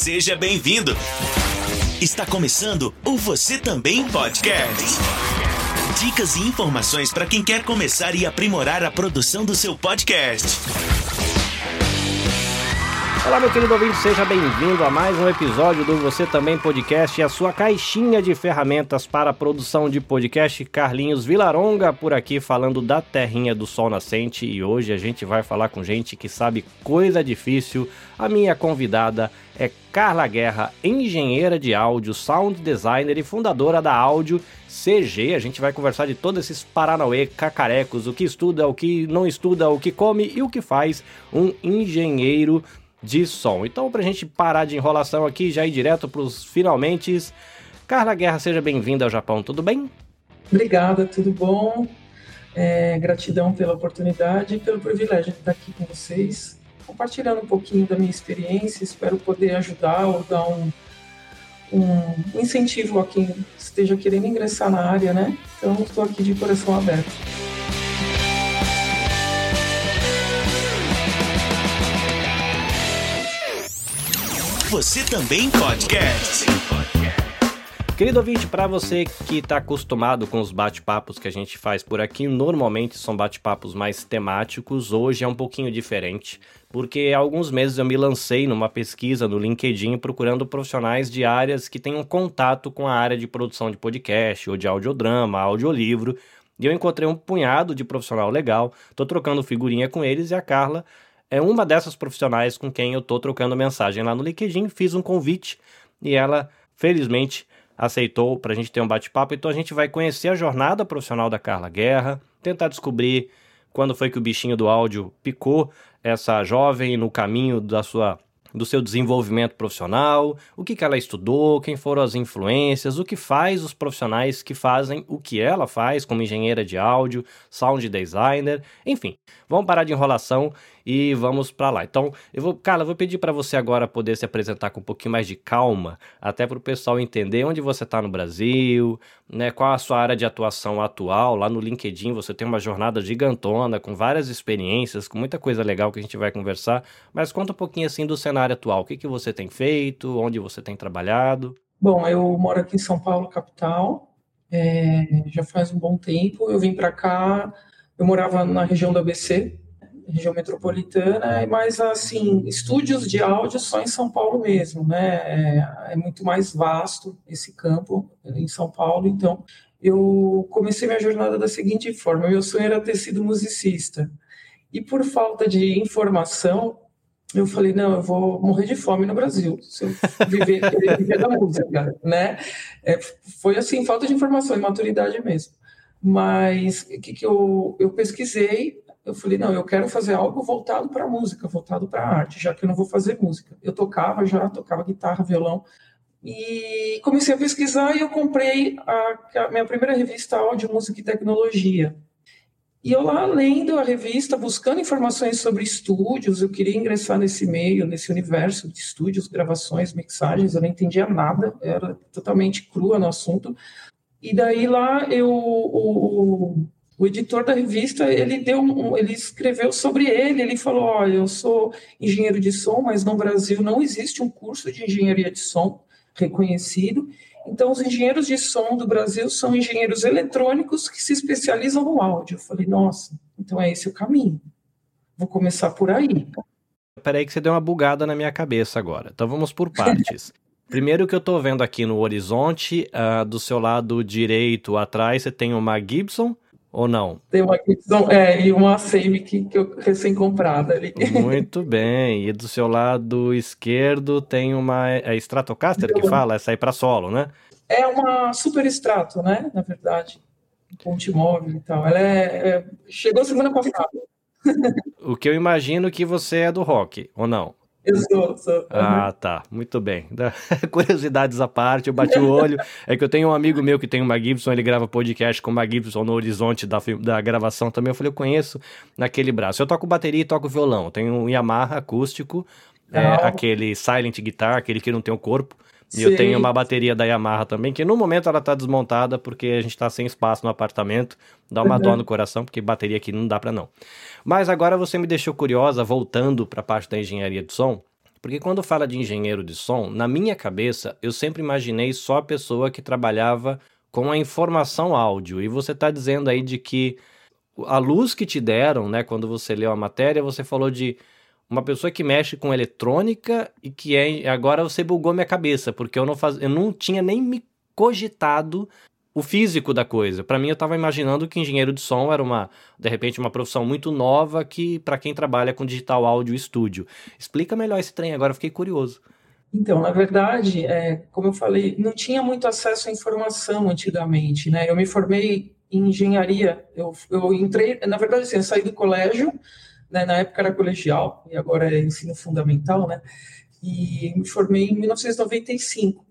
Seja bem-vindo. Está começando o Você Também Podcast. Dicas e informações para quem quer começar e aprimorar a produção do seu podcast. Olá, meu querido ouvinte, seja bem-vindo a mais um episódio do Você Também Podcast e a sua caixinha de ferramentas para a produção de podcast. Carlinhos Vilaronga por aqui falando da terrinha do sol nascente e hoje a gente vai falar com gente que sabe coisa difícil. A minha convidada é Carla Guerra, engenheira de áudio, sound designer e fundadora da Áudio CG. A gente vai conversar de todos esses paranauê cacarecos, o que estuda, o que não estuda, o que come e o que faz um engenheiro de som. Então, para a gente parar de enrolação aqui, já ir direto para os finalmente. Carla Guerra, seja bem-vinda ao Japão, tudo bem? Obrigada, tudo bom? É, gratidão pela oportunidade e pelo privilégio de estar aqui com vocês, compartilhando um pouquinho da minha experiência. Espero poder ajudar ou dar um, um incentivo a quem esteja querendo ingressar na área, né? Então, estou aqui de coração aberto. Você também podcast. Querido ouvinte, para você que está acostumado com os bate-papos que a gente faz por aqui, normalmente são bate-papos mais temáticos, hoje é um pouquinho diferente, porque há alguns meses eu me lancei numa pesquisa no LinkedIn procurando profissionais de áreas que tenham contato com a área de produção de podcast, ou de audiodrama, audiolivro, e eu encontrei um punhado de profissional legal, tô trocando figurinha com eles e a Carla é uma dessas profissionais com quem eu tô trocando mensagem lá no LinkedIn, fiz um convite e ela, felizmente, aceitou para a gente ter um bate-papo. Então a gente vai conhecer a jornada profissional da Carla Guerra, tentar descobrir quando foi que o bichinho do áudio picou essa jovem no caminho da sua do seu desenvolvimento profissional, o que, que ela estudou, quem foram as influências, o que faz os profissionais que fazem o que ela faz como engenheira de áudio, sound designer, enfim. Vamos parar de enrolação e vamos para lá. Então, eu vou, Carla, eu vou pedir para você agora poder se apresentar com um pouquinho mais de calma, até para o pessoal entender onde você está no Brasil, né, qual a sua área de atuação atual. Lá no LinkedIn você tem uma jornada gigantona, com várias experiências, com muita coisa legal que a gente vai conversar. Mas conta um pouquinho assim do cenário atual. O que, que você tem feito, onde você tem trabalhado? Bom, eu moro aqui em São Paulo, capital, é, já faz um bom tempo. Eu vim para cá, eu morava na região do ABC, região metropolitana, mas assim, estúdios de áudio só em São Paulo mesmo, né? É, é, muito mais vasto esse campo em São Paulo, então eu comecei minha jornada da seguinte forma: meu sonho era ter sido musicista. E por falta de informação, eu falei, não, eu vou morrer de fome no Brasil, se eu viver, viver da música, né? É, foi assim, falta de informação e maturidade mesmo. Mas o que, que eu, eu pesquisei eu falei, não, eu quero fazer algo voltado para música, voltado para arte, já que eu não vou fazer música. Eu tocava já, tocava guitarra, violão, e comecei a pesquisar e eu comprei a, a minha primeira revista Áudio, Música e Tecnologia. E eu lá lendo a revista, buscando informações sobre estúdios, eu queria ingressar nesse meio, nesse universo de estúdios, gravações, mixagens, eu não entendia nada, era totalmente crua no assunto. E daí lá eu, o, o editor da revista ele deu um, ele escreveu sobre ele ele falou olha eu sou engenheiro de som mas no Brasil não existe um curso de engenharia de som reconhecido. Então os engenheiros de som do Brasil são engenheiros eletrônicos que se especializam no áudio. Eu falei nossa então é esse o caminho. Vou começar por aí. Peraí que você deu uma bugada na minha cabeça agora. Então vamos por partes. Primeiro que eu tô vendo aqui no horizonte, uh, do seu lado direito atrás, você tem uma Gibson, ou não? Tem uma Gibson é, e uma Samick que eu recém-comprada ali. Muito bem. E do seu lado esquerdo tem uma é Stratocaster que fala? Essa aí para solo, né? É uma super extrato, né? Na verdade. Ponte móvel e tal. Ela é, é... chegou semana passada. o que eu imagino que você é do rock, ou não? Eu sou, sou. Ah, tá. Muito bem. Curiosidades à parte, eu bati o olho. É que eu tenho um amigo meu que tem uma Gibson, ele grava podcast com uma Gibson no horizonte da, da gravação também. Eu falei, eu conheço naquele braço. Eu toco bateria e toco violão. Eu tenho um Yamaha acústico, é, aquele Silent Guitar, aquele que não tem o corpo. E eu tenho uma bateria da Yamaha também, que no momento ela tá desmontada porque a gente tá sem espaço no apartamento. Dá uma uhum. dó no coração, porque bateria aqui não dá para não. Mas agora você me deixou curiosa, voltando para a parte da engenharia de som, Porque quando fala de engenheiro de som, na minha cabeça, eu sempre imaginei só a pessoa que trabalhava com a informação áudio. E você está dizendo aí de que a luz que te deram, né, quando você leu a matéria, você falou de uma pessoa que mexe com eletrônica e que é. Agora você bugou minha cabeça, porque eu não, faz, eu não tinha nem me cogitado o físico da coisa. Para mim, eu estava imaginando que engenheiro de som era uma, de repente, uma profissão muito nova que para quem trabalha com digital áudio estúdio. Explica melhor esse trem agora, fiquei curioso. Então, na verdade, é, como eu falei, não tinha muito acesso à informação antigamente, né? Eu me formei em engenharia, eu, eu entrei, na verdade, assim, eu saí do colégio, né, na época era colegial, e agora é ensino fundamental, né? E me formei em 1995.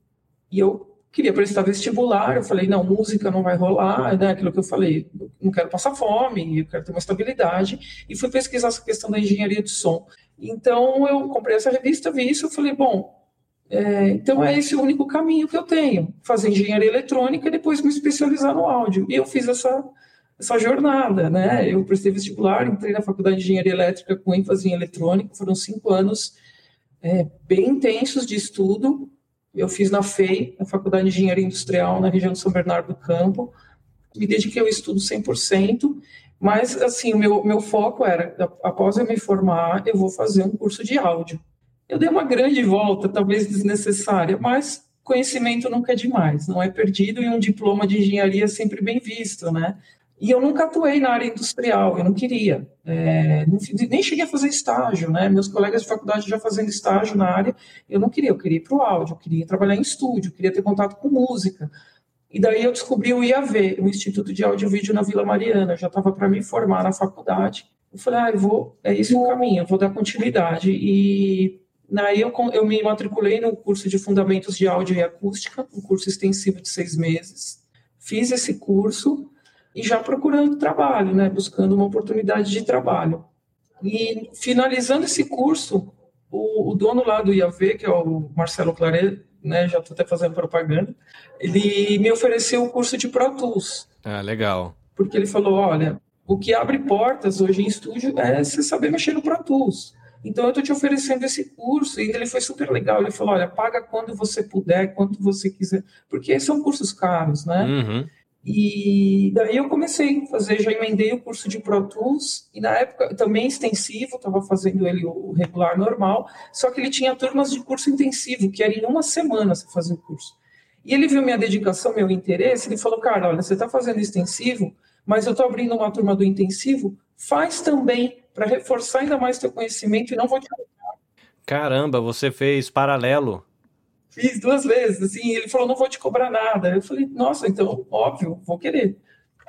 E eu queria prestar vestibular, eu falei, não, música não vai rolar, né, aquilo que eu falei, não quero passar fome, eu quero ter uma estabilidade, e fui pesquisar essa questão da engenharia de som. Então, eu comprei essa revista, vi isso, eu falei, bom, é, então é esse o único caminho que eu tenho, fazer engenharia eletrônica e depois me especializar no áudio. E eu fiz essa, essa jornada, né, eu prestei vestibular, entrei na faculdade de engenharia elétrica com ênfase em eletrônica, foram cinco anos é, bem intensos de estudo, eu fiz na FEI, na Faculdade de Engenharia Industrial, na região de São Bernardo do Campo. Me dediquei ao estudo 100%, mas, assim, o meu, meu foco era, após eu me formar, eu vou fazer um curso de áudio. Eu dei uma grande volta, talvez desnecessária, mas conhecimento nunca é demais, não é perdido e um diploma de engenharia é sempre bem visto, né? E eu nunca atuei na área industrial, eu não queria. É, nem cheguei a fazer estágio, né? Meus colegas de faculdade já fazendo estágio na área, eu não queria, eu queria ir para o áudio, eu queria trabalhar em estúdio, eu queria ter contato com música. E daí eu descobri o IAV, o Instituto de Áudio e Vídeo na Vila Mariana, já estava para me formar na faculdade. Eu falei, ah, eu vou, é esse o caminho, eu vou dar continuidade. E daí eu, eu me matriculei no curso de Fundamentos de Áudio e Acústica, um curso extensivo de seis meses. Fiz esse curso, e já procurando trabalho, né, buscando uma oportunidade de trabalho. E finalizando esse curso, o, o dono lá do IAV, que é o Marcelo Claret, né, já estou até fazendo propaganda, ele me ofereceu o curso de Pro Tools. Ah, legal. Porque ele falou, olha, o que abre portas hoje em estúdio é você saber mexer no Pro Tools. Então eu estou te oferecendo esse curso e ele foi super legal. Ele falou, olha, paga quando você puder, quanto você quiser, porque são cursos caros, né? Uhum. E daí eu comecei a fazer, já emendei o curso de Pro Tools, e na época também extensivo, estava fazendo ele o regular normal, só que ele tinha turmas de curso intensivo, que era em uma semana você fazia o curso. E ele viu minha dedicação, meu interesse, ele falou, cara, olha, você está fazendo extensivo, mas eu estou abrindo uma turma do intensivo, faz também, para reforçar ainda mais teu conhecimento e não vou te Caramba, você fez paralelo. Fiz duas vezes, assim, ele falou, não vou te cobrar nada. Eu falei, nossa, então, óbvio, vou querer.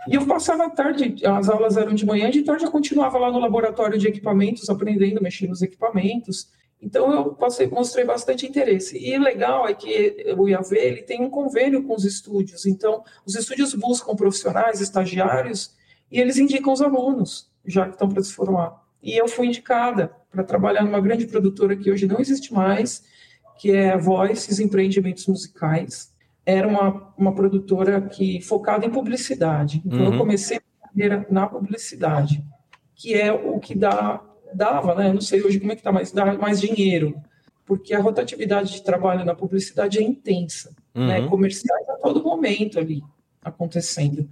E eu passava a tarde, as aulas eram de manhã, de tarde eu continuava lá no laboratório de equipamentos, aprendendo, mexendo nos equipamentos. Então eu passei, mostrei bastante interesse. E o legal é que o IAV ele tem um convênio com os estúdios. Então, os estúdios buscam profissionais, estagiários, e eles indicam os alunos, já que estão para se formar. E eu fui indicada para trabalhar numa grande produtora que hoje não existe mais, que é a Voices Empreendimentos Musicais. Era uma, uma produtora que focada em publicidade. Então, uhum. eu comecei a carreira na publicidade, que é o que dá, dava, né? não sei hoje como é que está, mas dá mais dinheiro, porque a rotatividade de trabalho na publicidade é intensa. Né? Uhum. Né? Comerciais a todo momento ali acontecendo.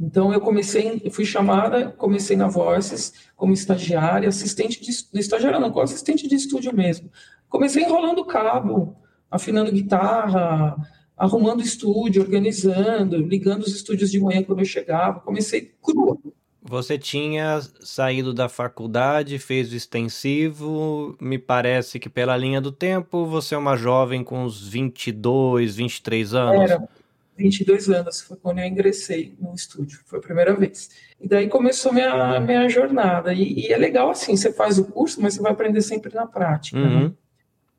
Então eu comecei, eu fui chamada, comecei na Voices como estagiária, assistente de estagiária não, como assistente de estúdio mesmo. Comecei enrolando cabo, afinando guitarra, arrumando estúdio, organizando, ligando os estúdios de manhã quando eu chegava. Comecei crua. Você tinha saído da faculdade, fez o extensivo, me parece que pela linha do tempo, você é uma jovem com uns 22, 23 anos. Era, 22 anos, foi quando eu ingressei no estúdio, foi a primeira vez. E daí começou minha, minha jornada. E, e é legal assim, você faz o curso, mas você vai aprender sempre na prática. Né? Uhum. Né?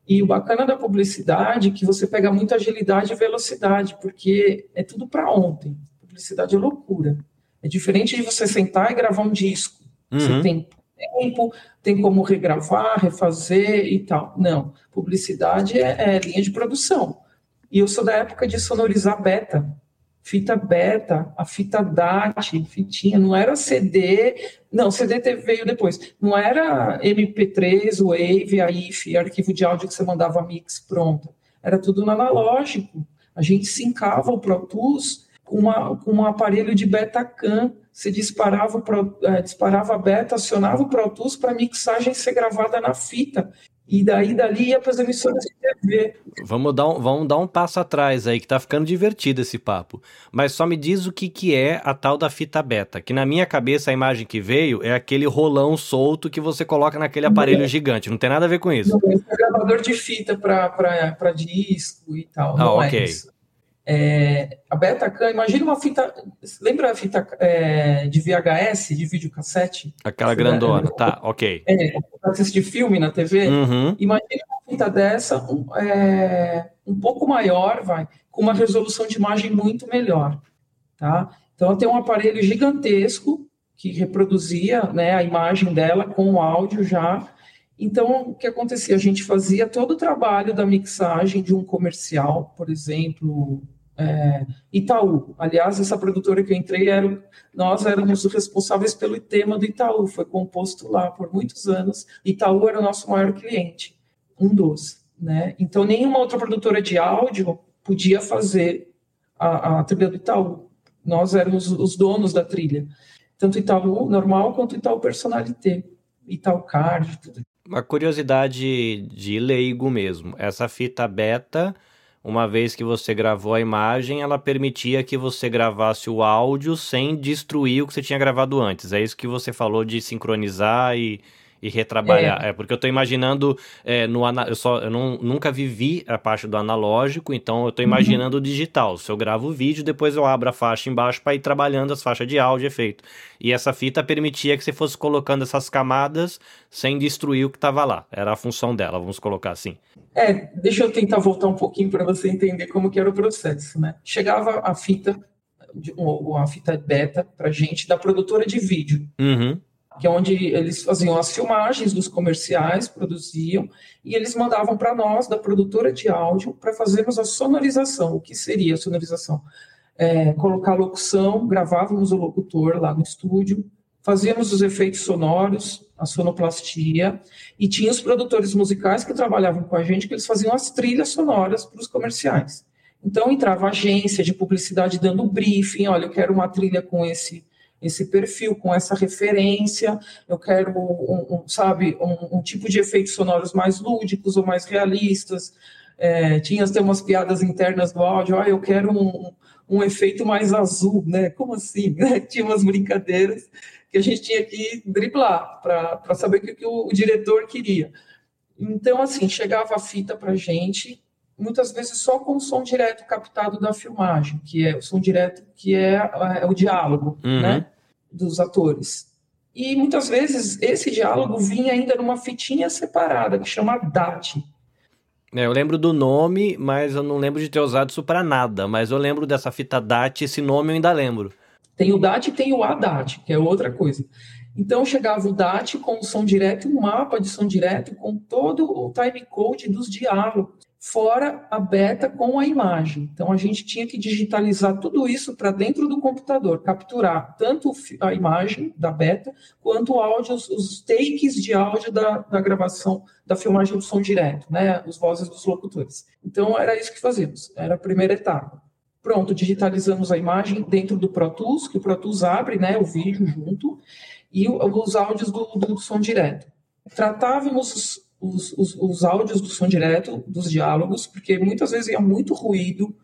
E o bacana da publicidade é que você pega muita agilidade e velocidade, porque é tudo para ontem. Publicidade é loucura. É diferente de você sentar e gravar um disco. Uhum. Você tem tempo, tem como regravar, refazer e tal. Não, publicidade é, é linha de produção. E eu sou da época de sonorizar beta. fita beta, a fita DAT, fitinha, não era CD, não, CD veio depois, não era MP3, Wave, AIF, arquivo de áudio que você mandava mix pronta, era tudo no analógico, a gente sincava o Pro Tools com, uma, com um aparelho de Betacam, você disparava, pro, é, disparava beta, acionava o Pro Tools para mixagem ser gravada na fita, e daí dali ia para as emissoras de TV. Vamos dar, um, vamos dar um passo atrás aí, que tá ficando divertido esse papo. Mas só me diz o que, que é a tal da fita beta, que na minha cabeça a imagem que veio é aquele rolão solto que você coloca naquele aparelho é. gigante, não tem nada a ver com isso. Não, é gravador de fita para disco e tal, ah, não é ok. é isso. É, a Betacam, imagina uma fita. Lembra a fita é, de VHS, de videocassete? Aquela grandona, é, tá, ok. É, assistir filme na TV. Uhum. Imagina uma fita dessa, um, é, um pouco maior, vai, com uma resolução de imagem muito melhor. Tá? Então, tem um aparelho gigantesco que reproduzia né, a imagem dela com o áudio já. Então, o que acontecia? A gente fazia todo o trabalho da mixagem de um comercial, por exemplo, é, Itaú. Aliás, essa produtora que eu entrei, era, nós éramos os responsáveis pelo tema do Itaú, foi composto lá por muitos anos. Itaú era o nosso maior cliente, um dos. Né? Então, nenhuma outra produtora de áudio podia fazer a, a trilha do Itaú. Nós éramos os donos da trilha. Tanto Itaú normal quanto Itaú Personalité, Itaú Card, tudo. Uma curiosidade de leigo mesmo. Essa fita beta uma vez que você gravou a imagem, ela permitia que você gravasse o áudio sem destruir o que você tinha gravado antes. É isso que você falou de sincronizar e e retrabalhar. É, é porque eu estou imaginando é, no eu só eu não, nunca vivi a parte do analógico, então eu estou uhum. imaginando uhum. o digital. Se eu gravo o vídeo, depois eu abro a faixa embaixo para ir trabalhando as faixas de áudio efeito. E essa fita permitia que você fosse colocando essas camadas sem destruir o que estava lá. Era a função dela, vamos colocar assim. É, deixa eu tentar voltar um pouquinho para você entender como que era o processo, né? Chegava a fita, a fita beta para gente da produtora de vídeo. Uhum que é onde eles faziam as filmagens dos comerciais, produziam, e eles mandavam para nós, da produtora de áudio, para fazermos a sonorização. O que seria a sonorização? É, colocar locução, gravávamos o locutor lá no estúdio, fazíamos os efeitos sonoros, a sonoplastia, e tinha os produtores musicais que trabalhavam com a gente, que eles faziam as trilhas sonoras para os comerciais. Então entrava a agência de publicidade dando briefing, olha, eu quero uma trilha com esse esse perfil, com essa referência, eu quero, um, um, sabe, um, um, tipo de efeitos sonoros mais lúdicos ou mais realistas. É, tinha até umas piadas internas do áudio, ah, eu quero um, um efeito mais azul, né? Como assim? Tinha umas brincadeiras que a gente tinha que driblar para saber o que, que o, o diretor queria. Então, assim, chegava a fita para gente, muitas vezes só com o som direto captado da filmagem, que é o som direto, que é, é o diálogo, uhum. né, dos atores. E muitas vezes esse diálogo vinha ainda numa fitinha separada, que chama DAT. É, eu lembro do nome, mas eu não lembro de ter usado isso para nada. Mas eu lembro dessa fita DAT, esse nome eu ainda lembro. Tem o DAT e tem o ADAT, que é outra coisa. Então chegava o DAT com o som direto, um mapa de som direto com todo o timecode dos diálogos fora a beta com a imagem. Então a gente tinha que digitalizar tudo isso para dentro do computador, capturar tanto a imagem da beta quanto o áudio, os takes de áudio da, da gravação da filmagem do som direto, né, os vozes dos locutores. Então era isso que fazíamos, era a primeira etapa. Pronto, digitalizamos a imagem dentro do Pro Tools, que o Pro Tools abre, né, o vídeo junto, e os áudios do, do som direto. Tratávamos os, os, os, áudios do som direto, dos diálogos, porque muitas vezes ia muito ruído.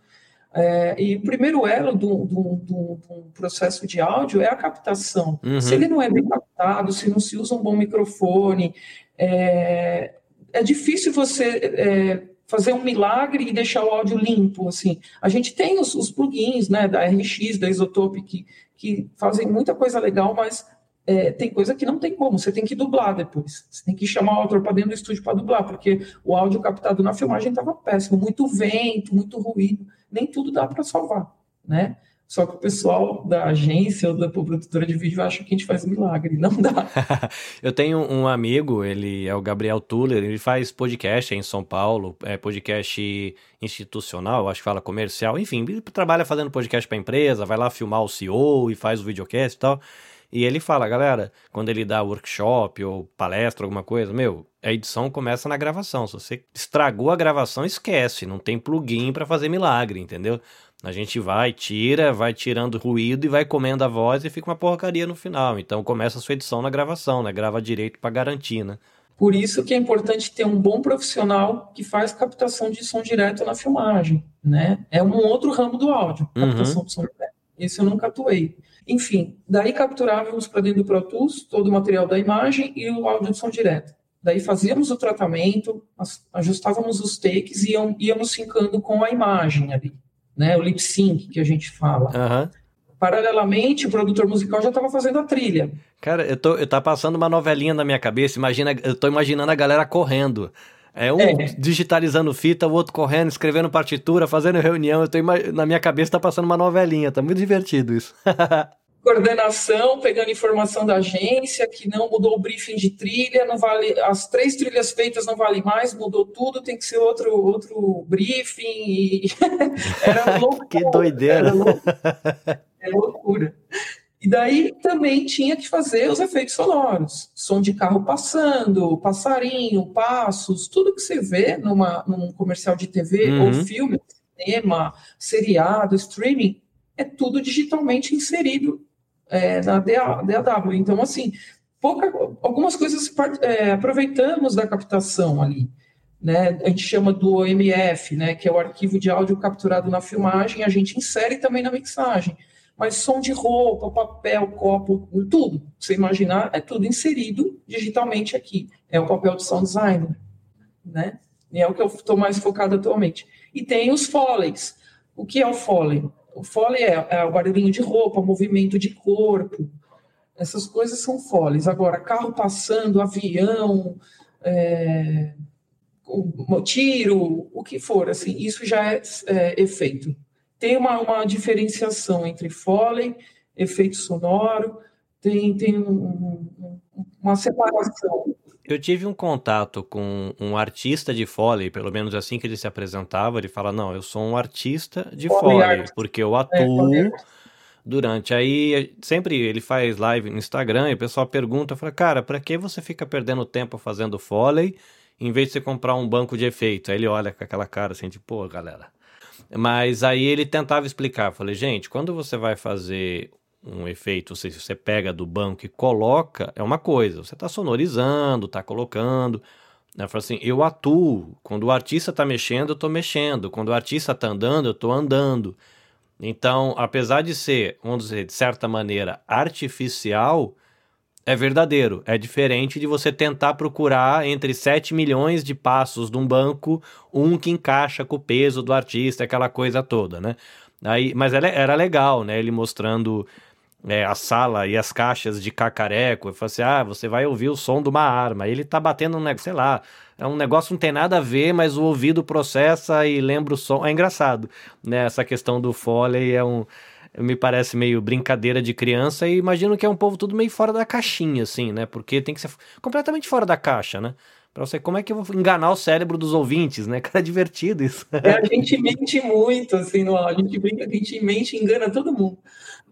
É, e o primeiro elo do, do, do, do, processo de áudio é a captação. Uhum. Se ele não é bem captado, se não se usa um bom microfone, é, é difícil você é, fazer um milagre e deixar o áudio limpo. Assim. A gente tem os, os plugins né, da RX, da Isotope, que, que fazem muita coisa legal, mas é, tem coisa que não tem como, você tem que dublar depois. Você tem que chamar o autor para dentro do estúdio para dublar, porque o áudio captado na filmagem estava péssimo, muito vento, muito ruído, nem tudo dá para salvar, né? Só que o pessoal da agência ou da produtora de vídeo acha que a gente faz milagre. Não dá. eu tenho um amigo, ele é o Gabriel Tuller, ele faz podcast em São Paulo, é podcast institucional, acho que fala comercial, enfim, ele trabalha fazendo podcast para empresa, vai lá filmar o CEO e faz o videocast e tal. E ele fala, galera, quando ele dá workshop ou palestra, alguma coisa, meu, a edição começa na gravação. Se você estragou a gravação, esquece, não tem plugin para fazer milagre, entendeu? A gente vai, tira, vai tirando ruído e vai comendo a voz e fica uma porcaria no final. Então começa a sua edição na gravação, né? Grava direito para garantir, né? Por isso que é importante ter um bom profissional que faz captação de som direto na filmagem, né? É um outro ramo do áudio, uhum. captação uhum. de som direto. Esse eu nunca atuei. Enfim, daí capturávamos para dentro do Pro Tools todo o material da imagem e o áudio de som direto. Daí fazíamos o tratamento, ajustávamos os takes e íamos sincando com a imagem ali né? O lip sync que a gente fala. Uhum. Paralelamente, o produtor musical já estava fazendo a trilha. Cara, eu tô, eu tá passando uma novelinha na minha cabeça. Imagina, eu tô imaginando a galera correndo. É um é. digitalizando fita, o outro correndo, escrevendo partitura, fazendo reunião. Eu tô na minha cabeça tá passando uma novelinha. Tá muito divertido isso. coordenação, pegando informação da agência, que não mudou o briefing de trilha, não vale, as três trilhas feitas não vale mais, mudou tudo, tem que ser outro, outro briefing. E... era loucura. que doideira. Era loucura. Era loucura. E daí também tinha que fazer os efeitos sonoros, som de carro passando, passarinho, passos, tudo que você vê numa, num comercial de TV uhum. ou filme, cinema, seriado, streaming, é tudo digitalmente inserido é, na DAW. Então, assim, pouca, algumas coisas é, aproveitamos da captação ali. Né? A gente chama do OMF, né? que é o arquivo de áudio capturado na filmagem, a gente insere também na mixagem. Mas som de roupa, papel, copo, tudo, você imaginar, é tudo inserido digitalmente aqui. É o papel de sound designer, né? E é o que eu estou mais focado atualmente. E tem os foleys. O que é o foley? O foley é, é o barulhinho de roupa, movimento de corpo. Essas coisas são foles. Agora, carro passando, avião, é, tiro, o que for, assim, isso já é, é efeito. Tem uma, uma diferenciação entre foley, efeito sonoro, tem, tem um, um, uma separação. Eu tive um contato com um artista de Foley, pelo menos assim que ele se apresentava, ele fala, não, eu sou um artista de Foley, Foley porque eu é, atuo é, durante. Aí, sempre ele faz live no Instagram e o pessoal pergunta, fala, cara, pra que você fica perdendo tempo fazendo Foley em vez de você comprar um banco de efeito? Aí ele olha com aquela cara assim, tipo, pô, galera... Mas aí ele tentava explicar. Falei, gente, quando você vai fazer um efeito, se você pega do banco e coloca, é uma coisa. Você está sonorizando, está colocando. Né? Falo assim, eu atuo. Quando o artista está mexendo, eu estou mexendo. Quando o artista está andando, eu estou andando. Então, apesar de ser, vamos dizer, de certa maneira, artificial, é verdadeiro. É diferente de você tentar procurar entre 7 milhões de passos de um banco, um que encaixa com o peso do artista, aquela coisa toda, né? Aí, mas era legal, né? Ele mostrando é, a sala e as caixas de cacareco. Eu falei assim: ah, você vai ouvir o som de uma arma. Ele tá batendo um negócio, sei lá, é um negócio que não tem nada a ver, mas o ouvido processa e lembra o som. É engraçado, né? Essa questão do Foley é um. Me parece meio brincadeira de criança e imagino que é um povo tudo meio fora da caixinha, assim, né? Porque tem que ser completamente fora da caixa, né? Pra você, como é que eu vou enganar o cérebro dos ouvintes, né? Cara, é divertido isso. É, a gente mente muito, assim, no, a gente brinca, a gente mente engana todo mundo.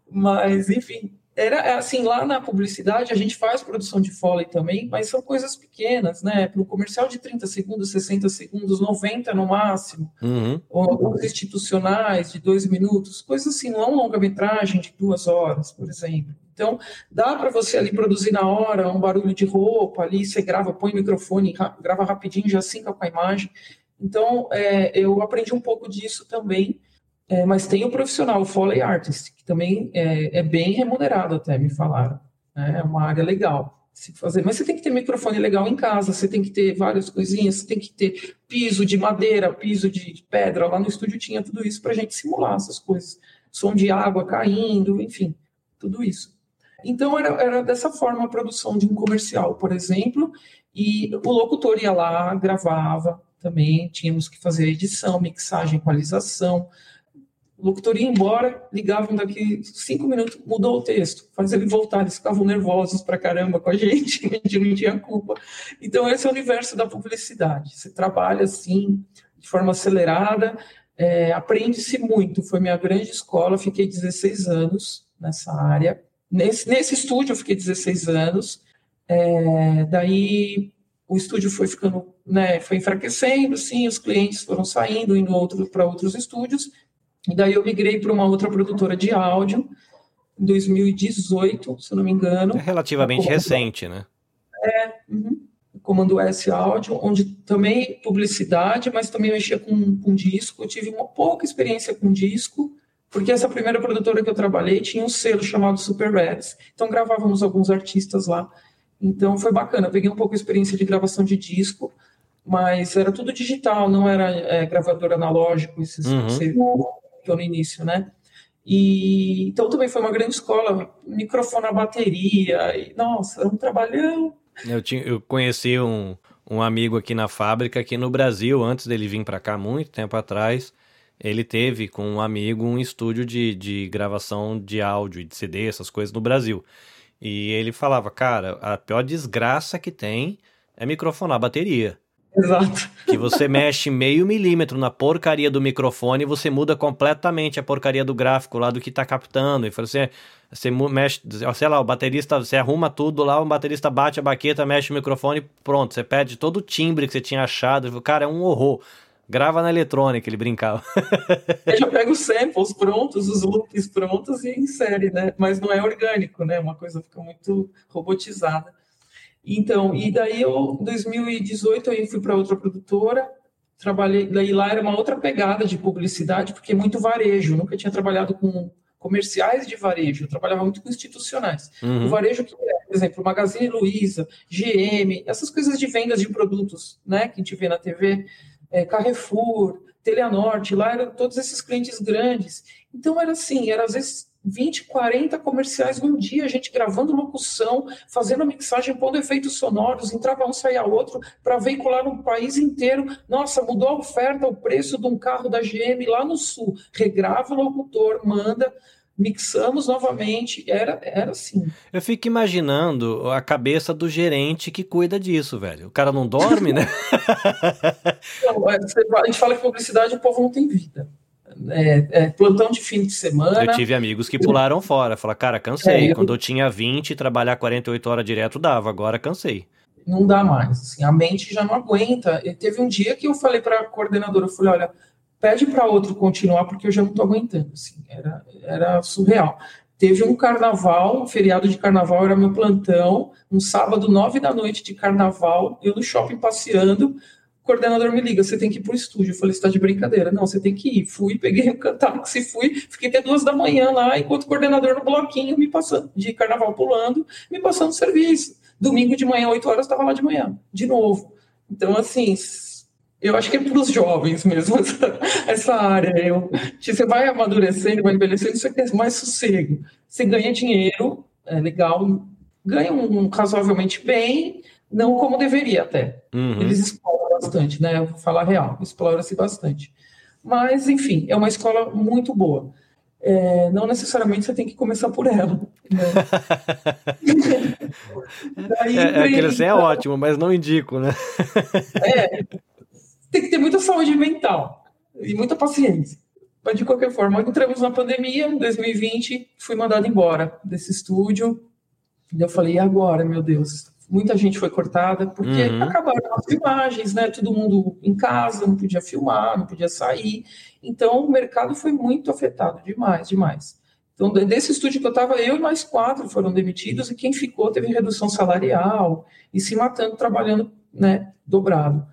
Mas, enfim, era é assim, lá na publicidade a gente faz produção de foley também, mas são coisas pequenas, né? Para um comercial de 30 segundos, 60 segundos, 90 no máximo, uhum. ou institucionais de dois minutos, coisas assim, não é longa-metragem de duas horas, por exemplo. Então, dá para você ali produzir na hora um barulho de roupa, ali você grava, põe o microfone, grava rapidinho, já sinca com a imagem. Então, é, eu aprendi um pouco disso também é, mas tem o profissional, o Foley Artist, que também é, é bem remunerado até, me falaram. Né? É uma área legal se fazer. Mas você tem que ter microfone legal em casa, você tem que ter várias coisinhas, você tem que ter piso de madeira, piso de pedra. Lá no estúdio tinha tudo isso para a gente simular essas coisas. Som de água caindo, enfim, tudo isso. Então era, era dessa forma a produção de um comercial, por exemplo, e o locutor ia lá, gravava também, tínhamos que fazer edição, mixagem, equalização, locutor ia embora, ligavam daqui cinco minutos, mudou o texto, faz ele voltar, eles ficavam nervosos pra caramba com a gente, a gente não tinha culpa. Então, esse é o universo da publicidade. Você trabalha assim, de forma acelerada, é, aprende-se muito. Foi minha grande escola, fiquei 16 anos nessa área. Nesse, nesse estúdio, eu fiquei 16 anos. É, daí o estúdio foi ficando, né, foi enfraquecendo, sim, os clientes foram saindo, indo outro, para outros estúdios, e daí eu migrei para uma outra produtora de áudio, em 2018, se eu não me engano. É relativamente recente, né? É, uhum. Comando S Áudio, onde também publicidade, mas também mexia com, com disco. Eu tive uma pouca experiência com disco, porque essa primeira produtora que eu trabalhei tinha um selo chamado Super Reds. Então gravávamos alguns artistas lá. Então foi bacana. Eu peguei um pouco a experiência de gravação de disco, mas era tudo digital, não era é, gravador analógico, esses uhum no início, né? E então também foi uma grande escola, microfone à bateria, e, nossa, é um trabalhão. Eu, tinha, eu conheci um, um amigo aqui na fábrica que no Brasil, antes dele vir para cá, muito tempo atrás, ele teve com um amigo um estúdio de, de gravação de áudio e de CD, essas coisas no Brasil. E ele falava, cara, a pior desgraça que tem é microfonar a bateria. Exato. Que você mexe meio milímetro na porcaria do microfone e você muda completamente a porcaria do gráfico lá do que tá captando. E você, você mexe, sei lá, o baterista, você arruma tudo lá, o baterista bate a baqueta, mexe o microfone, pronto, você perde todo o timbre que você tinha achado. Cara, é um horror. Grava na eletrônica, ele brincava. Eu já pego os samples prontos, os loops prontos e insere, né? Mas não é orgânico, né? Uma coisa fica muito robotizada. Então, e daí eu, em 2018, eu fui para outra produtora, trabalhei, daí lá era uma outra pegada de publicidade, porque é muito varejo, nunca tinha trabalhado com comerciais de varejo, eu trabalhava muito com institucionais. Uhum. O varejo que é, por exemplo, Magazine Luiza, GM, essas coisas de vendas de produtos, né, que a gente vê na TV, é, Carrefour, Teleanorte, lá eram todos esses clientes grandes. Então era assim, era às vezes 20, 40 comerciais num dia, a gente gravando locução, fazendo mixagem, pondo efeitos sonoros, entrava um, saía outro, para veicular no país inteiro. Nossa, mudou a oferta, o preço de um carro da GM lá no sul. Regrava o locutor, manda, mixamos novamente. Era, era assim. Eu fico imaginando a cabeça do gerente que cuida disso, velho. O cara não dorme, né? não, é, a gente fala que publicidade o povo não tem vida é, é, plantão de fim de semana. Eu tive amigos que pularam fora, falaram, cara, cansei. É, eu... Quando eu tinha 20, trabalhar 48 horas direto dava, agora cansei. Não dá mais, assim, a mente já não aguenta. E teve um dia que eu falei para a coordenadora, eu falei, olha, pede para outro continuar, porque eu já não estou aguentando, assim, era, era surreal. Teve um carnaval, um feriado de carnaval, era meu plantão, um sábado, nove da noite de carnaval, eu no shopping passeando, coordenador me liga, você tem que ir para o estúdio. Eu falei, você está de brincadeira. Não, você tem que ir. Fui, peguei o táxi, fui, fiquei até duas da manhã lá, enquanto o coordenador no bloquinho, me passando, de carnaval pulando, me passando serviço. Domingo de manhã, 8 horas, estava lá de manhã, de novo. Então, assim, eu acho que é para os jovens mesmo, essa, essa área. Eu, você vai amadurecendo, vai envelhecendo, você quer mais sossego. Você ganha dinheiro, é legal, ganha um, razoavelmente bem, não como deveria até. Uhum. Eles exploram bastante, né? Eu vou falar real, explora-se bastante. Mas, enfim, é uma escola muito boa. É, não necessariamente você tem que começar por ela. Né? Daí, é, é, aquele assim é ótimo, mas não indico, né? é, tem que ter muita saúde mental e muita paciência. Mas, de qualquer forma, entramos na pandemia, em 2020, fui mandado embora desse estúdio. E eu falei, e agora, meu Deus? Muita gente foi cortada, porque uhum. acabaram as filmagens, né? Todo mundo em casa, não podia filmar, não podia sair. Então, o mercado foi muito afetado, demais, demais. Então, desse estúdio que eu estava, eu e mais quatro foram demitidos, e quem ficou teve redução salarial e se matando, trabalhando né, dobrado.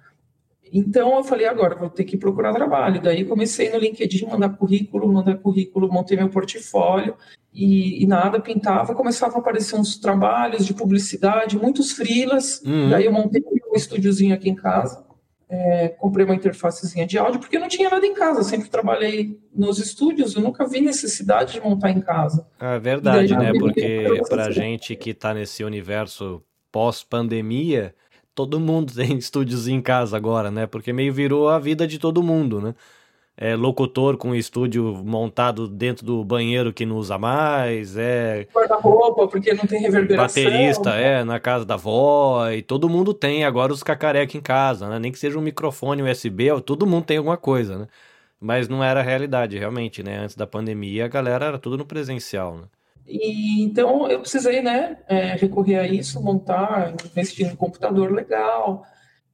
Então, eu falei, agora vou ter que procurar trabalho. Daí, comecei no LinkedIn, mandar currículo, mandar currículo, montei meu portfólio, e, e, nada, pintava, começavam a aparecer uns trabalhos de publicidade, muitos frilas, uhum. daí eu montei um estúdiozinho aqui em casa, é, comprei uma interfacezinha de áudio, porque não tinha nada em casa, sempre trabalhei nos estúdios, eu nunca vi necessidade de montar em casa. É verdade, daí, né, porque pra gente que tá nesse universo pós-pandemia, todo mundo tem estúdios em casa agora, né, porque meio virou a vida de todo mundo, né. É locutor com estúdio montado dentro do banheiro que não usa mais, é. Guarda-roupa, porque não tem reverberação. Baterista, é, na casa da avó, e todo mundo tem agora os cacareca em casa, né? Nem que seja um microfone USB, todo mundo tem alguma coisa, né? Mas não era a realidade, realmente, né? Antes da pandemia, a galera era tudo no presencial, né? E, então eu precisei, né, é, recorrer a isso, montar, investir um computador legal,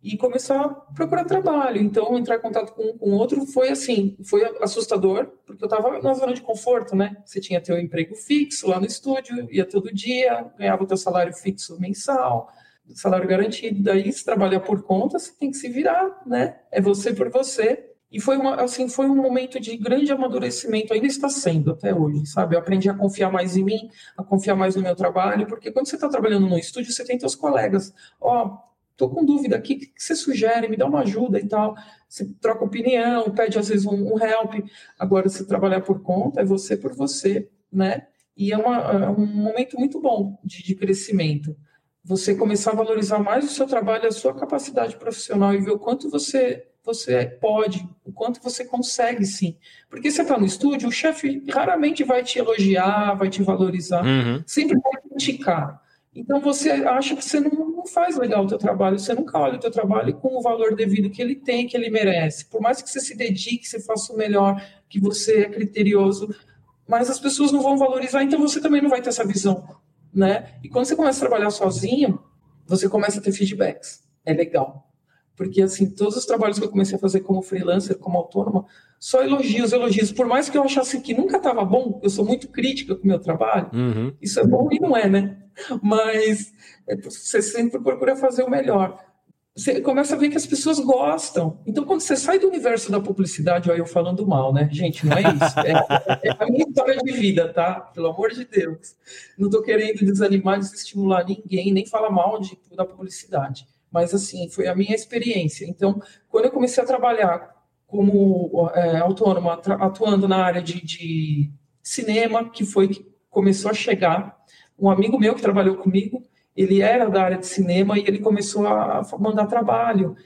e começar a procurar trabalho. Então, entrar em contato com com outro foi assim, foi assustador, porque eu estava na zona de conforto, né? Você tinha teu emprego fixo lá no estúdio, ia todo dia, ganhava o teu salário fixo mensal, salário garantido. Daí, se trabalhar por conta, você tem que se virar, né? É você por você. E foi uma, assim, foi um momento de grande amadurecimento, ainda está sendo até hoje, sabe? Eu aprendi a confiar mais em mim, a confiar mais no meu trabalho, porque quando você está trabalhando no estúdio, você tem seus colegas. Ó, oh, Estou com dúvida aqui, o que você sugere? Me dá uma ajuda e tal. Você troca opinião, pede às vezes um, um help. Agora, se trabalhar por conta, é você por você, né? E é, uma, é um momento muito bom de, de, crescimento. Você começar a valorizar mais o seu trabalho, a sua capacidade profissional e ver o quanto você você pode, o quanto você consegue, sim. Porque você está no estúdio, o chefe raramente vai te elogiar, vai te valorizar, uhum. sempre vai criticar. Então você acha que você não faz legal o teu trabalho, você nunca olha o teu trabalho com o valor devido que ele tem, que ele merece. Por mais que você se dedique, você faça o melhor, que você é criterioso, mas as pessoas não vão valorizar, então você também não vai ter essa visão, né? E quando você começa a trabalhar sozinho, você começa a ter feedbacks. É legal. Porque, assim, todos os trabalhos que eu comecei a fazer como freelancer, como autônoma, só elogios, elogios. Por mais que eu achasse que nunca estava bom, eu sou muito crítica com o meu trabalho, uhum. isso é bom e não é, né? Mas é, você sempre procura fazer o melhor. Você começa a ver que as pessoas gostam. Então, quando você sai do universo da publicidade, olha eu falando mal, né? Gente, não é isso. É, é a minha história de vida, tá? Pelo amor de Deus. Não estou querendo desanimar, desestimular ninguém, nem falar mal de, da publicidade. Mas, assim, foi a minha experiência. Então, quando eu comecei a trabalhar como é, autônoma, atuando na área de, de cinema, que foi que começou a chegar, um amigo meu que trabalhou comigo, ele era da área de cinema e ele começou a mandar trabalho.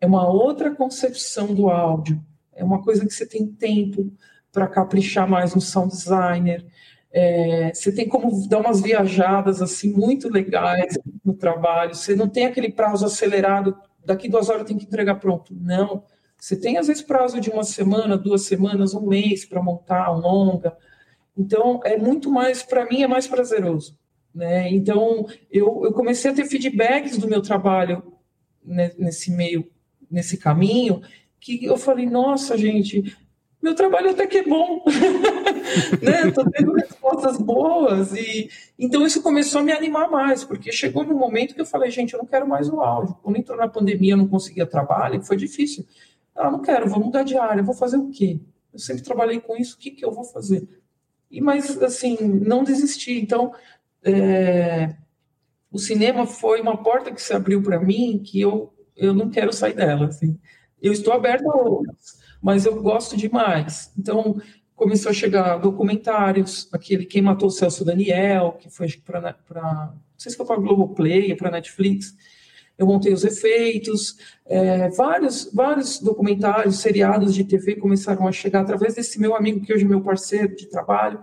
É uma outra concepção do áudio. É uma coisa que você tem tempo para caprichar mais no sound designer. É, você tem como dar umas viajadas assim muito legais no trabalho. Você não tem aquele prazo acelerado. Daqui duas horas tem que entregar pronto. Não. Você tem às vezes prazo de uma semana, duas semanas, um mês para montar um longa. Então, é muito mais, para mim, é mais prazeroso. Né? Então, eu, eu comecei a ter feedbacks do meu trabalho nesse meio, nesse caminho, que eu falei, nossa, gente, meu trabalho até que é bom, né? Tô tendo respostas boas e então isso começou a me animar mais, porque chegou no momento que eu falei, gente, eu não quero mais o áudio. Quando entrou na pandemia, eu não conseguia trabalho, foi difícil. Ah, não quero, vou mudar de área, vou fazer o quê? Eu sempre trabalhei com isso, o que que eu vou fazer? E, mas, assim, não desisti. Então, é, o cinema foi uma porta que se abriu para mim que eu, eu não quero sair dela. Assim. Eu estou aberta a outras, mas eu gosto demais. Então, começou a chegar documentários, aquele Quem Matou o Celso Daniel, que foi para. Não sei se foi para Globoplay, para Netflix. Eu montei os efeitos, é, vários, vários documentários, seriados de TV começaram a chegar através desse meu amigo, que hoje é meu parceiro de trabalho.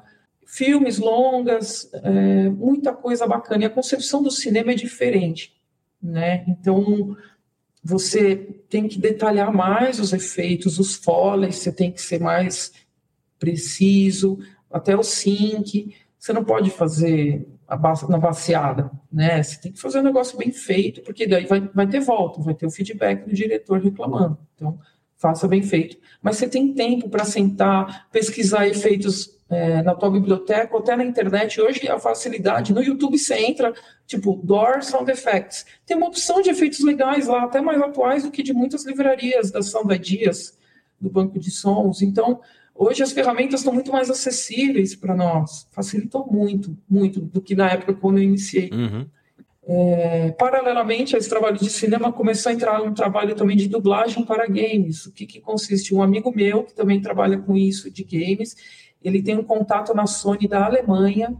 Filmes longas, é, muita coisa bacana. E a concepção do cinema é diferente, né? Então, você tem que detalhar mais os efeitos, os foleys, você tem que ser mais preciso, até o sync. Você não pode fazer na baseada, né? Você tem que fazer um negócio bem feito, porque daí vai, vai ter volta, vai ter o feedback do diretor reclamando. Então, faça bem feito. Mas você tem tempo para sentar, pesquisar efeitos é, na tua biblioteca ou até na internet. Hoje a facilidade, no YouTube você entra, tipo, Door Sound Effects. Tem uma opção de efeitos legais lá, até mais atuais do que de muitas livrarias da Sound Ideas, do banco de sons. Então, Hoje as ferramentas estão muito mais acessíveis para nós, facilitou muito, muito do que na época quando eu iniciei. Uhum. É, paralelamente a esse trabalho de cinema, começou a entrar um trabalho também de dublagem para games. O que, que consiste? Um amigo meu, que também trabalha com isso de games, ele tem um contato na Sony da Alemanha,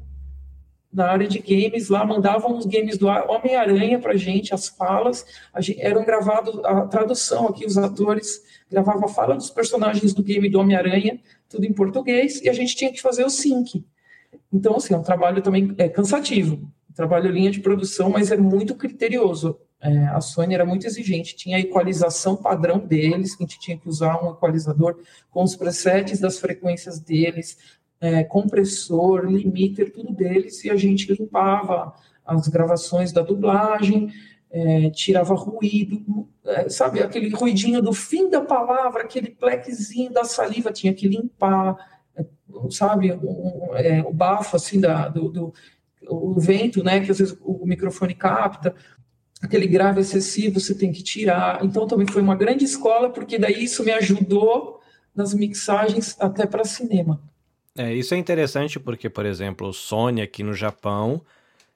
na área de games lá, mandavam os games do Homem-Aranha pra gente, as falas, gente, eram gravados, a tradução aqui, os atores gravavam a fala dos personagens do game do Homem-Aranha, tudo em português, e a gente tinha que fazer o sync. Então, assim, é um trabalho também é, cansativo, trabalho linha de produção, mas é muito criterioso. É, a Sony era muito exigente, tinha a equalização padrão deles, que a gente tinha que usar um equalizador com os presets das frequências deles, é, compressor, limiter, tudo deles, e a gente limpava as gravações da dublagem, é, tirava ruído, é, sabe, aquele ruidinho do fim da palavra, aquele plequezinho da saliva, tinha que limpar, sabe, o, é, o bafo, assim, da, do, do o vento, né, que às vezes o microfone capta, aquele grave excessivo você tem que tirar. Então também foi uma grande escola, porque daí isso me ajudou nas mixagens até para cinema. É, isso é interessante porque, por exemplo, o Sony aqui no Japão,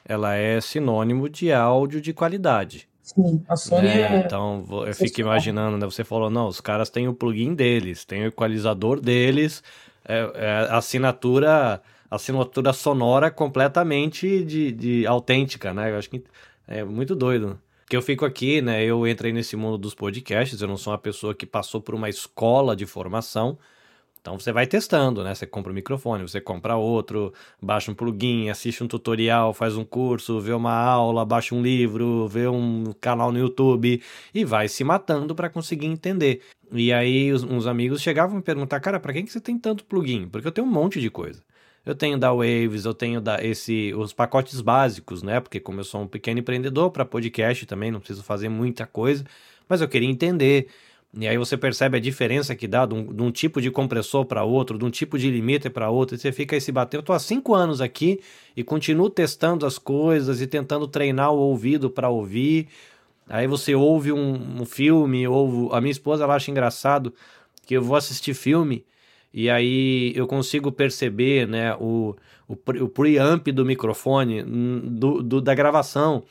ela é sinônimo de áudio de qualidade. Sim, a Sony né? é... Então, eu fico imaginando, né? Você falou, não, os caras têm o plugin deles, tem o equalizador deles, é, é assinatura assinatura sonora completamente de, de autêntica, né? Eu acho que é muito doido. Que eu fico aqui, né? Eu entrei nesse mundo dos podcasts, eu não sou uma pessoa que passou por uma escola de formação. Então você vai testando, né? Você compra um microfone, você compra outro, baixa um plugin, assiste um tutorial, faz um curso, vê uma aula, baixa um livro, vê um canal no YouTube e vai se matando para conseguir entender. E aí os, uns amigos chegavam e me perguntar, cara, para que, que você tem tanto plugin? Porque eu tenho um monte de coisa. Eu tenho da Waves, eu tenho da esse os pacotes básicos, né? Porque como eu sou um pequeno empreendedor para podcast também, não preciso fazer muita coisa, mas eu queria entender. E aí você percebe a diferença que dá de um, de um tipo de compressor para outro, de um tipo de limiter para outro, e você fica aí se batendo. Eu tô há cinco anos aqui e continuo testando as coisas e tentando treinar o ouvido para ouvir. Aí você ouve um, um filme, ou a minha esposa ela acha engraçado que eu vou assistir filme e aí eu consigo perceber né, o, o, o preamp do microfone do, do, da gravação.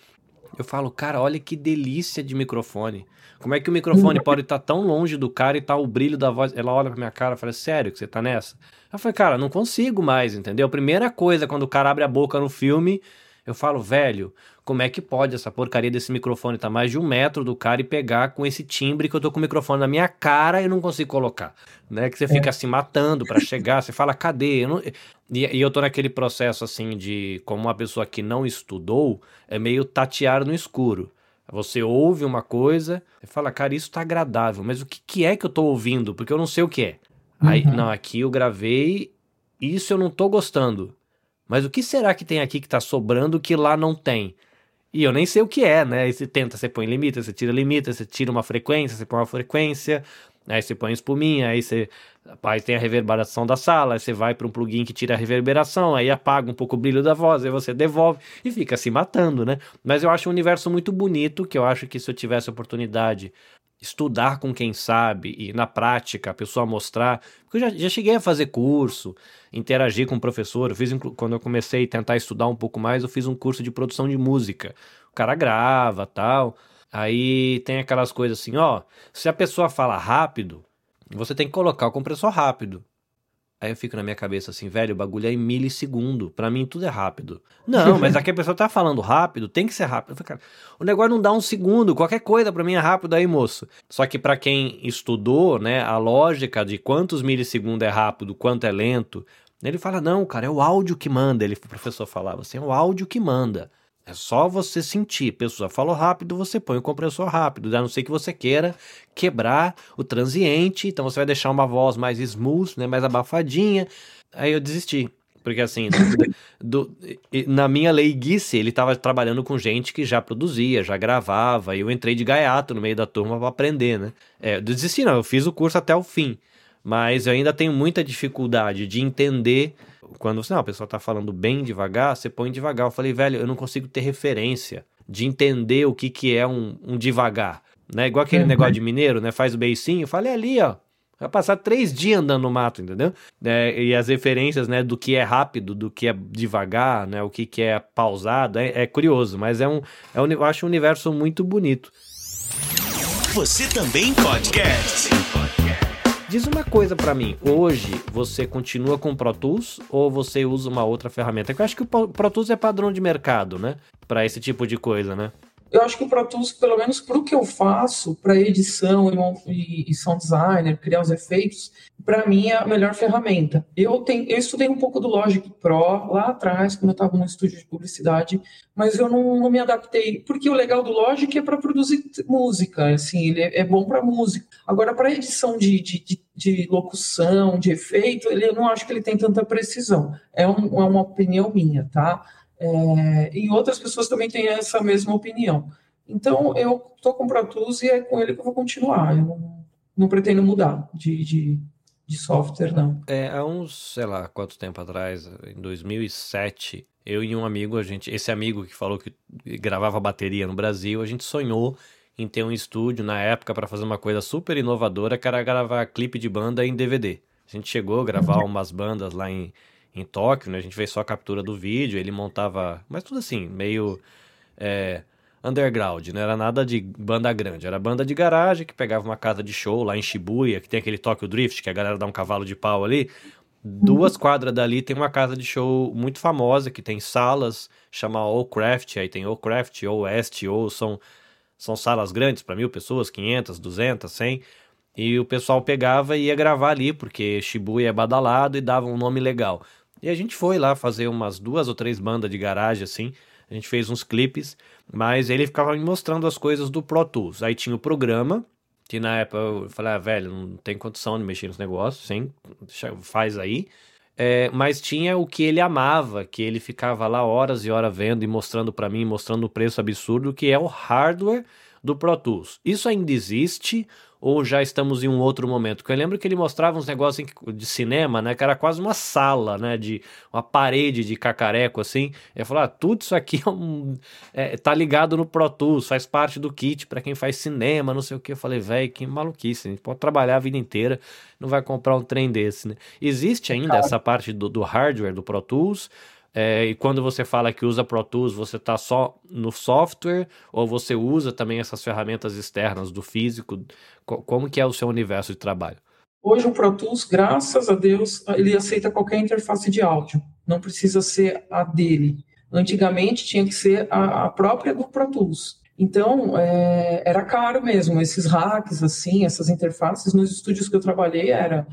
Eu falo, cara, olha que delícia de microfone. Como é que o microfone pode estar tá tão longe do cara e tá o brilho da voz? Ela olha pra minha cara e fala, sério que você tá nessa? Eu falei, cara, não consigo mais, entendeu? Primeira coisa, quando o cara abre a boca no filme, eu falo, velho, como é que pode essa porcaria desse microfone estar tá mais de um metro do cara e pegar com esse timbre que eu tô com o microfone na minha cara e não consigo colocar? Né? Que você fica é. se matando para chegar, você fala, cadê? Eu não... e, e, eu tô naquele processo assim de, como uma pessoa que não estudou, é meio tatear no escuro. Você ouve uma coisa e fala, cara, isso tá agradável, mas o que, que é que eu tô ouvindo? Porque eu não sei o que é. Uhum. Aí, não, aqui eu gravei, isso eu não tô gostando. Mas o que será que tem aqui que tá sobrando que lá não tem? E eu nem sei o que é, né? Aí você tenta, você põe limite, você tira limite, você tira uma frequência, você põe uma frequência, aí você põe espuminha, aí você aí tem a reverberação da sala, aí você vai para um plugin que tira a reverberação, aí apaga um pouco o brilho da voz, aí você devolve e fica se matando, né? Mas eu acho um universo muito bonito, que eu acho que se eu tivesse oportunidade estudar com quem sabe e na prática a pessoa mostrar. Porque eu já, já cheguei a fazer curso, interagir com o professor. Eu fiz, quando eu comecei a tentar estudar um pouco mais, eu fiz um curso de produção de música. O cara grava tal. Aí tem aquelas coisas assim, ó. Se a pessoa fala rápido, você tem que colocar o compressor rápido. Aí eu fico na minha cabeça assim, velho, o bagulho é em milissegundo. Pra mim tudo é rápido. Não, mas aqui a pessoa tá falando rápido, tem que ser rápido. Cara, o negócio não dá um segundo, qualquer coisa pra mim é rápido aí, moço. Só que para quem estudou, né, a lógica de quantos milissegundos é rápido, quanto é lento, ele fala, não, cara, é o áudio que manda. Ele, o professor falava assim, é o áudio que manda. É só você sentir. Pessoa falou rápido, você põe o compressor rápido. A não ser que você queira quebrar o transiente. Então você vai deixar uma voz mais smooth, né, mais abafadinha. Aí eu desisti. Porque assim, do, do, na minha leiguice, ele estava trabalhando com gente que já produzia, já gravava. E eu entrei de gaiato no meio da turma para aprender, né? É, desisti não, eu fiz o curso até o fim. Mas eu ainda tenho muita dificuldade de entender quando você, não, a pessoa tá falando bem devagar, você põe devagar. Eu falei, velho, eu não consigo ter referência de entender o que, que é um, um devagar. Né? Igual aquele uhum. negócio de mineiro, né? Faz o beicinho. Eu falei, é ali, ó. Vai passar três dias andando no mato, entendeu? É, e as referências, né, do que é rápido, do que é devagar, né, o que, que é pausado, é, é curioso, mas é um, é um, eu acho um universo muito bonito. Você também podcast. Diz uma coisa para mim, hoje você continua com o Pro Tools ou você usa uma outra ferramenta? Eu acho que o Pro Tools é padrão de mercado, né? Para esse tipo de coisa, né? Eu acho que o Pro Tools, pelo menos para o que eu faço, para edição e, e sound designer, criar os efeitos, para mim é a melhor ferramenta. Eu, tenho, eu estudei um pouco do Logic Pro lá atrás, quando eu estava no estúdio de publicidade, mas eu não, não, me adaptei, porque o legal do Logic é para produzir música, assim, ele é, é bom para música. Agora, para edição de, de, de, de, locução, de efeito, ele, eu não acho que ele tem tanta precisão. É, um, é uma opinião minha, tá? É, e outras pessoas também têm essa mesma opinião. Então, eu estou com o Pro Tools e é com ele que eu vou continuar. Eu não, não pretendo mudar de, de, de, software, não. É, há uns, sei lá, quanto tempo atrás, em 2007, eu e um amigo, a gente, esse amigo que falou que gravava bateria no Brasil, a gente sonhou em ter um estúdio na época para fazer uma coisa super inovadora, que era gravar clipe de banda em DVD. A gente chegou a gravar umas bandas lá em em Tóquio, né? A gente fez só a captura do vídeo, ele montava, mas tudo assim, meio é, underground, não era nada de banda grande, era banda de garagem que pegava uma casa de show lá em Shibuya, que tem aquele Tokyo Drift, que a galera dá um cavalo de pau ali. Duas uhum. quadras dali tem uma casa de show muito famosa, que tem salas, chama All Craft, aí tem All Craft, All West, ou são, são salas grandes para mil pessoas, 500, 200, 100, e o pessoal pegava e ia gravar ali, porque Shibuya é badalado e dava um nome legal. E a gente foi lá fazer umas duas ou três bandas de garagem assim. A gente fez uns clipes, mas ele ficava me mostrando as coisas do Pro Tools. Aí tinha o programa, que na época eu falei, ah, velho, não tem condição de mexer nos negócios, sim, faz aí. É, mas tinha o que ele amava, que ele ficava lá horas e horas vendo e mostrando para mim, mostrando o preço absurdo, que é o hardware do Pro Tools. Isso ainda existe ou já estamos em um outro momento? Porque eu lembro que ele mostrava uns negócios de cinema, né? Que era quase uma sala, né? De uma parede de cacareco, assim. Ele falou: ah, tudo isso aqui é um, é, tá ligado no Pro Tools, faz parte do kit para quem faz cinema, não sei o que. Eu falei, velho, que maluquice. A gente pode trabalhar a vida inteira, não vai comprar um trem desse, né? Existe ainda essa parte do, do hardware do Pro Tools? É, e quando você fala que usa Pro Tools, você está só no software ou você usa também essas ferramentas externas do físico? Como que é o seu universo de trabalho? Hoje o Pro Tools, graças a Deus, ele aceita qualquer interface de áudio. Não precisa ser a dele. Antigamente tinha que ser a, a própria do Pro Tools. Então, é, era caro mesmo. Esses hacks, assim, essas interfaces, nos estúdios que eu trabalhei, era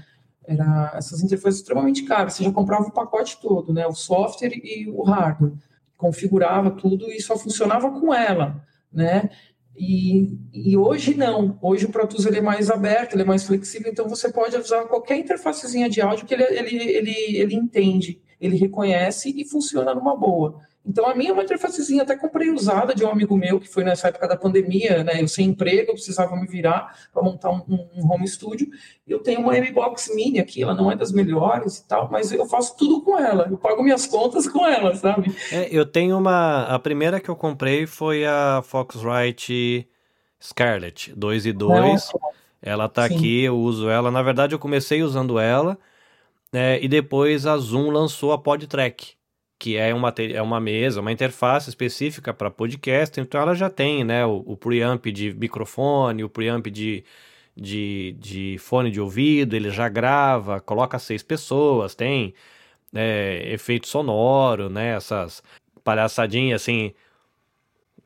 era essas interfaces extremamente caras. Você já comprava o pacote todo, né? O software e o hardware. Configurava tudo e só funcionava com ela, né? E, e hoje não. Hoje o Pro Tools ele é mais aberto, ele é mais flexível, então você pode usar qualquer interfacezinha de áudio que ele, ele, ele, ele entende, ele reconhece e funciona numa boa. Então, a minha é uma interfacezinha, até comprei usada de um amigo meu, que foi nessa época da pandemia, né? Eu sem emprego, eu precisava me virar para montar um, um, home studio. Eu tenho uma M-Box Mini aqui, ela não é das melhores e tal, mas eu faço tudo com ela. Eu pago minhas contas com ela, sabe? É, eu tenho uma. A primeira que eu comprei foi a Foxrite Scarlett 2 e 2. É, ela tá Sim. aqui, eu uso ela. Na verdade, eu comecei usando ela. É, e depois a Zoom lançou a PodTrack que é uma, é uma mesa, uma interface específica para podcast, então ela já tem né, o, o preamp de microfone, o preamp de, de, de fone de ouvido, ele já grava, coloca seis pessoas, tem é, efeito sonoro, né, essas palhaçadinhas assim,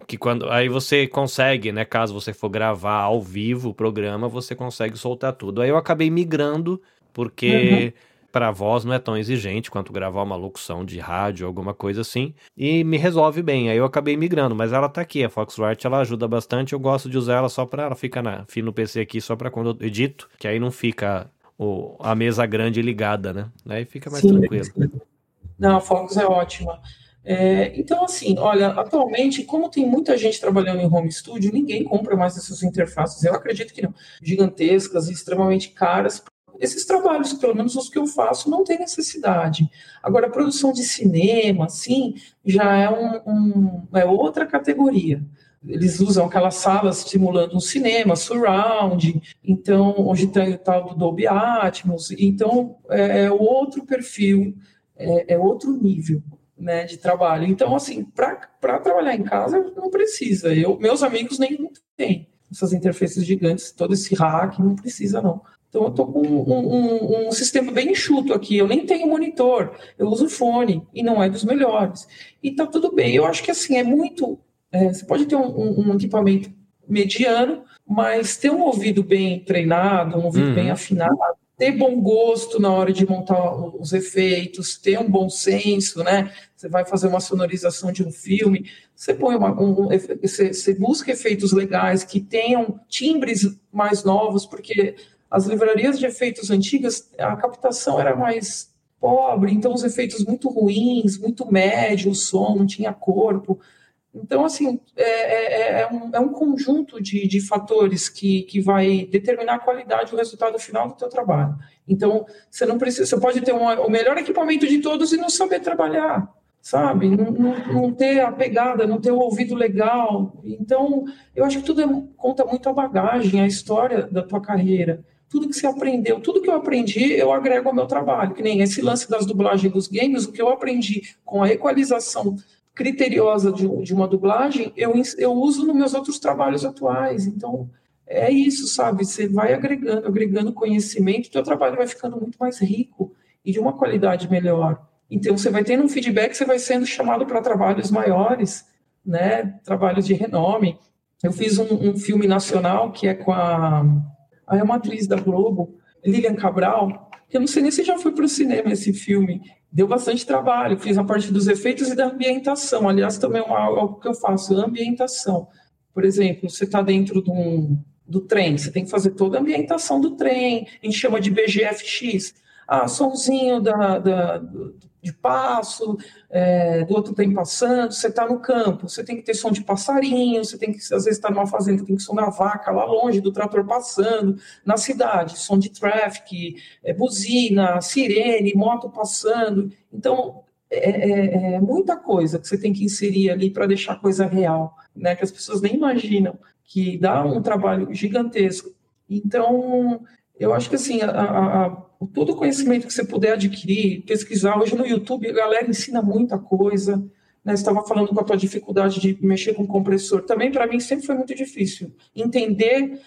que quando aí você consegue, né, caso você for gravar ao vivo o programa, você consegue soltar tudo. Aí eu acabei migrando porque uhum para a voz não é tão exigente quanto gravar uma locução de rádio, alguma coisa assim, e me resolve bem. Aí eu acabei migrando, mas ela tá aqui, a Foxrite, ela ajuda bastante. Eu gosto de usar ela só para ela fica na, no PC aqui só para quando eu edito, que aí não fica o, a mesa grande ligada, né? Aí fica mais Sim, tranquilo. Não, a Fox é ótima. É, então, assim, olha, atualmente, como tem muita gente trabalhando em home studio, ninguém compra mais essas interfaces. Eu acredito que não. Gigantescas e extremamente caras esses trabalhos, pelo menos os que eu faço, não tem necessidade. Agora, a produção de cinema, assim, já é, um, um, é outra categoria. Eles usam aquelas salas simulando um cinema, surround, então, hoje tem o tal do Dolby Atmos, então, é, é outro perfil, é, é outro nível. Né, de trabalho. Então, assim, para trabalhar em casa, não precisa. Eu, meus amigos nem têm essas interfaces gigantes, todo esse hack, não precisa, não. Então eu estou com um, um, um, sistema bem enxuto aqui. Eu nem tenho monitor, eu uso fone e não é dos melhores. E tá tudo bem. Eu acho que assim é muito. É, você pode ter um, um, equipamento mediano, mas ter um ouvido bem treinado, um ouvido uhum. bem afinado, ter bom gosto na hora de montar os efeitos, ter um bom senso, né? Você vai fazer uma sonorização de um filme, você põe uma, um, você, você busca efeitos legais que tenham timbres mais novos, porque as livrarias de efeitos antigas, a captação era mais pobre, então os efeitos muito ruins, muito médio, o som não tinha corpo. Então, assim, é, é, é, um, é um, conjunto de, de, fatores que, que vai determinar a qualidade o resultado final do teu trabalho. Então, você não precisa, você pode ter uma, o melhor equipamento de todos e não saber trabalhar, sabe? Não, não, não, ter a pegada, não ter o ouvido legal. Então, eu acho que tudo é, conta muito a bagagem, a história da tua carreira tudo que você aprendeu, tudo que eu aprendi, eu agrego ao meu trabalho. Que nem esse lance das dublagens dos games, o que eu aprendi com a equalização criteriosa de, de uma dublagem, eu, eu uso nos meus outros trabalhos atuais. Então, é isso, sabe? Você vai agregando, agregando conhecimento, teu trabalho vai ficando muito mais rico e de uma qualidade melhor. Então, você vai tendo um feedback, você vai sendo chamado para trabalhos maiores, né? Trabalhos de renome. Eu fiz um, um filme nacional que é com a Aí uma atriz da Globo, Lilian Cabral, que eu não sei nem se já foi para o cinema esse filme, deu bastante trabalho, fiz a parte dos efeitos e da ambientação. Aliás, também é algo que eu faço, ambientação. Por exemplo, você está dentro de um, do trem, você tem que fazer toda a ambientação do trem, a gente chama de BGFX. Ah, somzinho da, da, de passo, é, do outro tem passando, você está no campo, você tem que ter som de passarinho, você tem que, às vezes, estar tá numa fazenda, tem que som da vaca lá longe, do trator passando, na cidade, som de traffic, é, buzina, sirene, moto passando. Então, é, é, é, muita coisa que você tem que inserir ali para deixar a coisa real, né? Que as pessoas nem imaginam, que dá um trabalho gigantesco. Então, eu acho que assim, a, a, a todo o conhecimento que você puder adquirir, pesquisar. Hoje no YouTube a galera ensina muita coisa. Né? Você estava falando com a tua dificuldade de mexer com compressor. Também para mim sempre foi muito difícil entender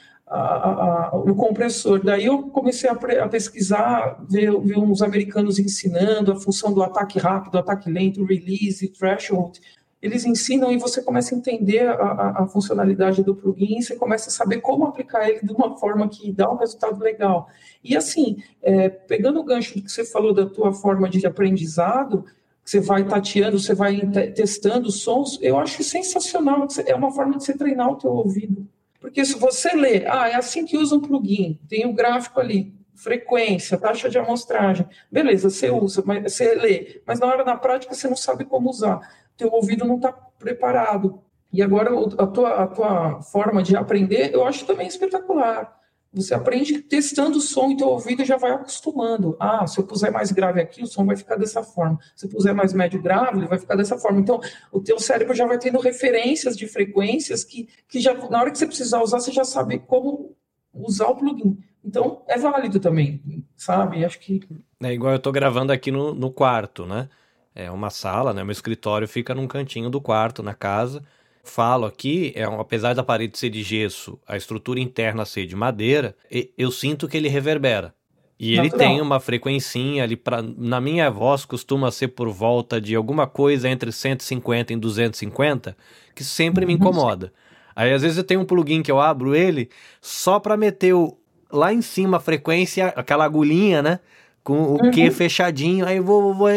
o compressor. Daí eu comecei a, a pesquisar, ver, ver, uns americanos ensinando a função do ataque rápido, ataque lento, release, threshold eles ensinam e você começa a entender a, a, a, funcionalidade do plugin, você começa a saber como aplicar ele de uma forma que dá um resultado legal. E assim, é, pegando o gancho do que você falou da tua forma de aprendizado, você vai tateando, você vai testando sons, eu acho sensacional, é uma forma de você treinar o teu ouvido. Porque se você lê, ah, é assim que usa um plugin, tem o um gráfico ali, frequência, taxa de amostragem, beleza, você usa, mas você lê, mas na hora da prática você não sabe como usar teu ouvido não está preparado. E agora a tua, a tua forma de aprender, eu acho também espetacular. Você aprende testando o som e teu ouvido já vai acostumando. Ah, se eu puser mais grave aqui, o som vai ficar dessa forma. Se eu puser mais médio grave, ele vai ficar dessa forma. Então, o teu cérebro já vai tendo referências de frequências que, que já, na hora que você precisar usar, você já sabe como usar o plugin. Então, é válido também, sabe? Acho que... É igual eu estou gravando aqui no, no quarto, né? É uma sala, né? Meu escritório fica num cantinho do quarto, na casa. Falo aqui, é um, apesar da parede ser de gesso, a estrutura interna ser de madeira, eu sinto que ele reverbera. E ele tem uma frequencinha ali para na minha voz costuma ser por volta de alguma coisa entre 150 e 250, que sempre me uhum. incomoda. Aí às vezes eu tenho um plugin que eu abro ele só para meter o, lá em cima a frequência, aquela agulhinha, né? Com o uhum. Q fechadinho, aí vou, vou, vou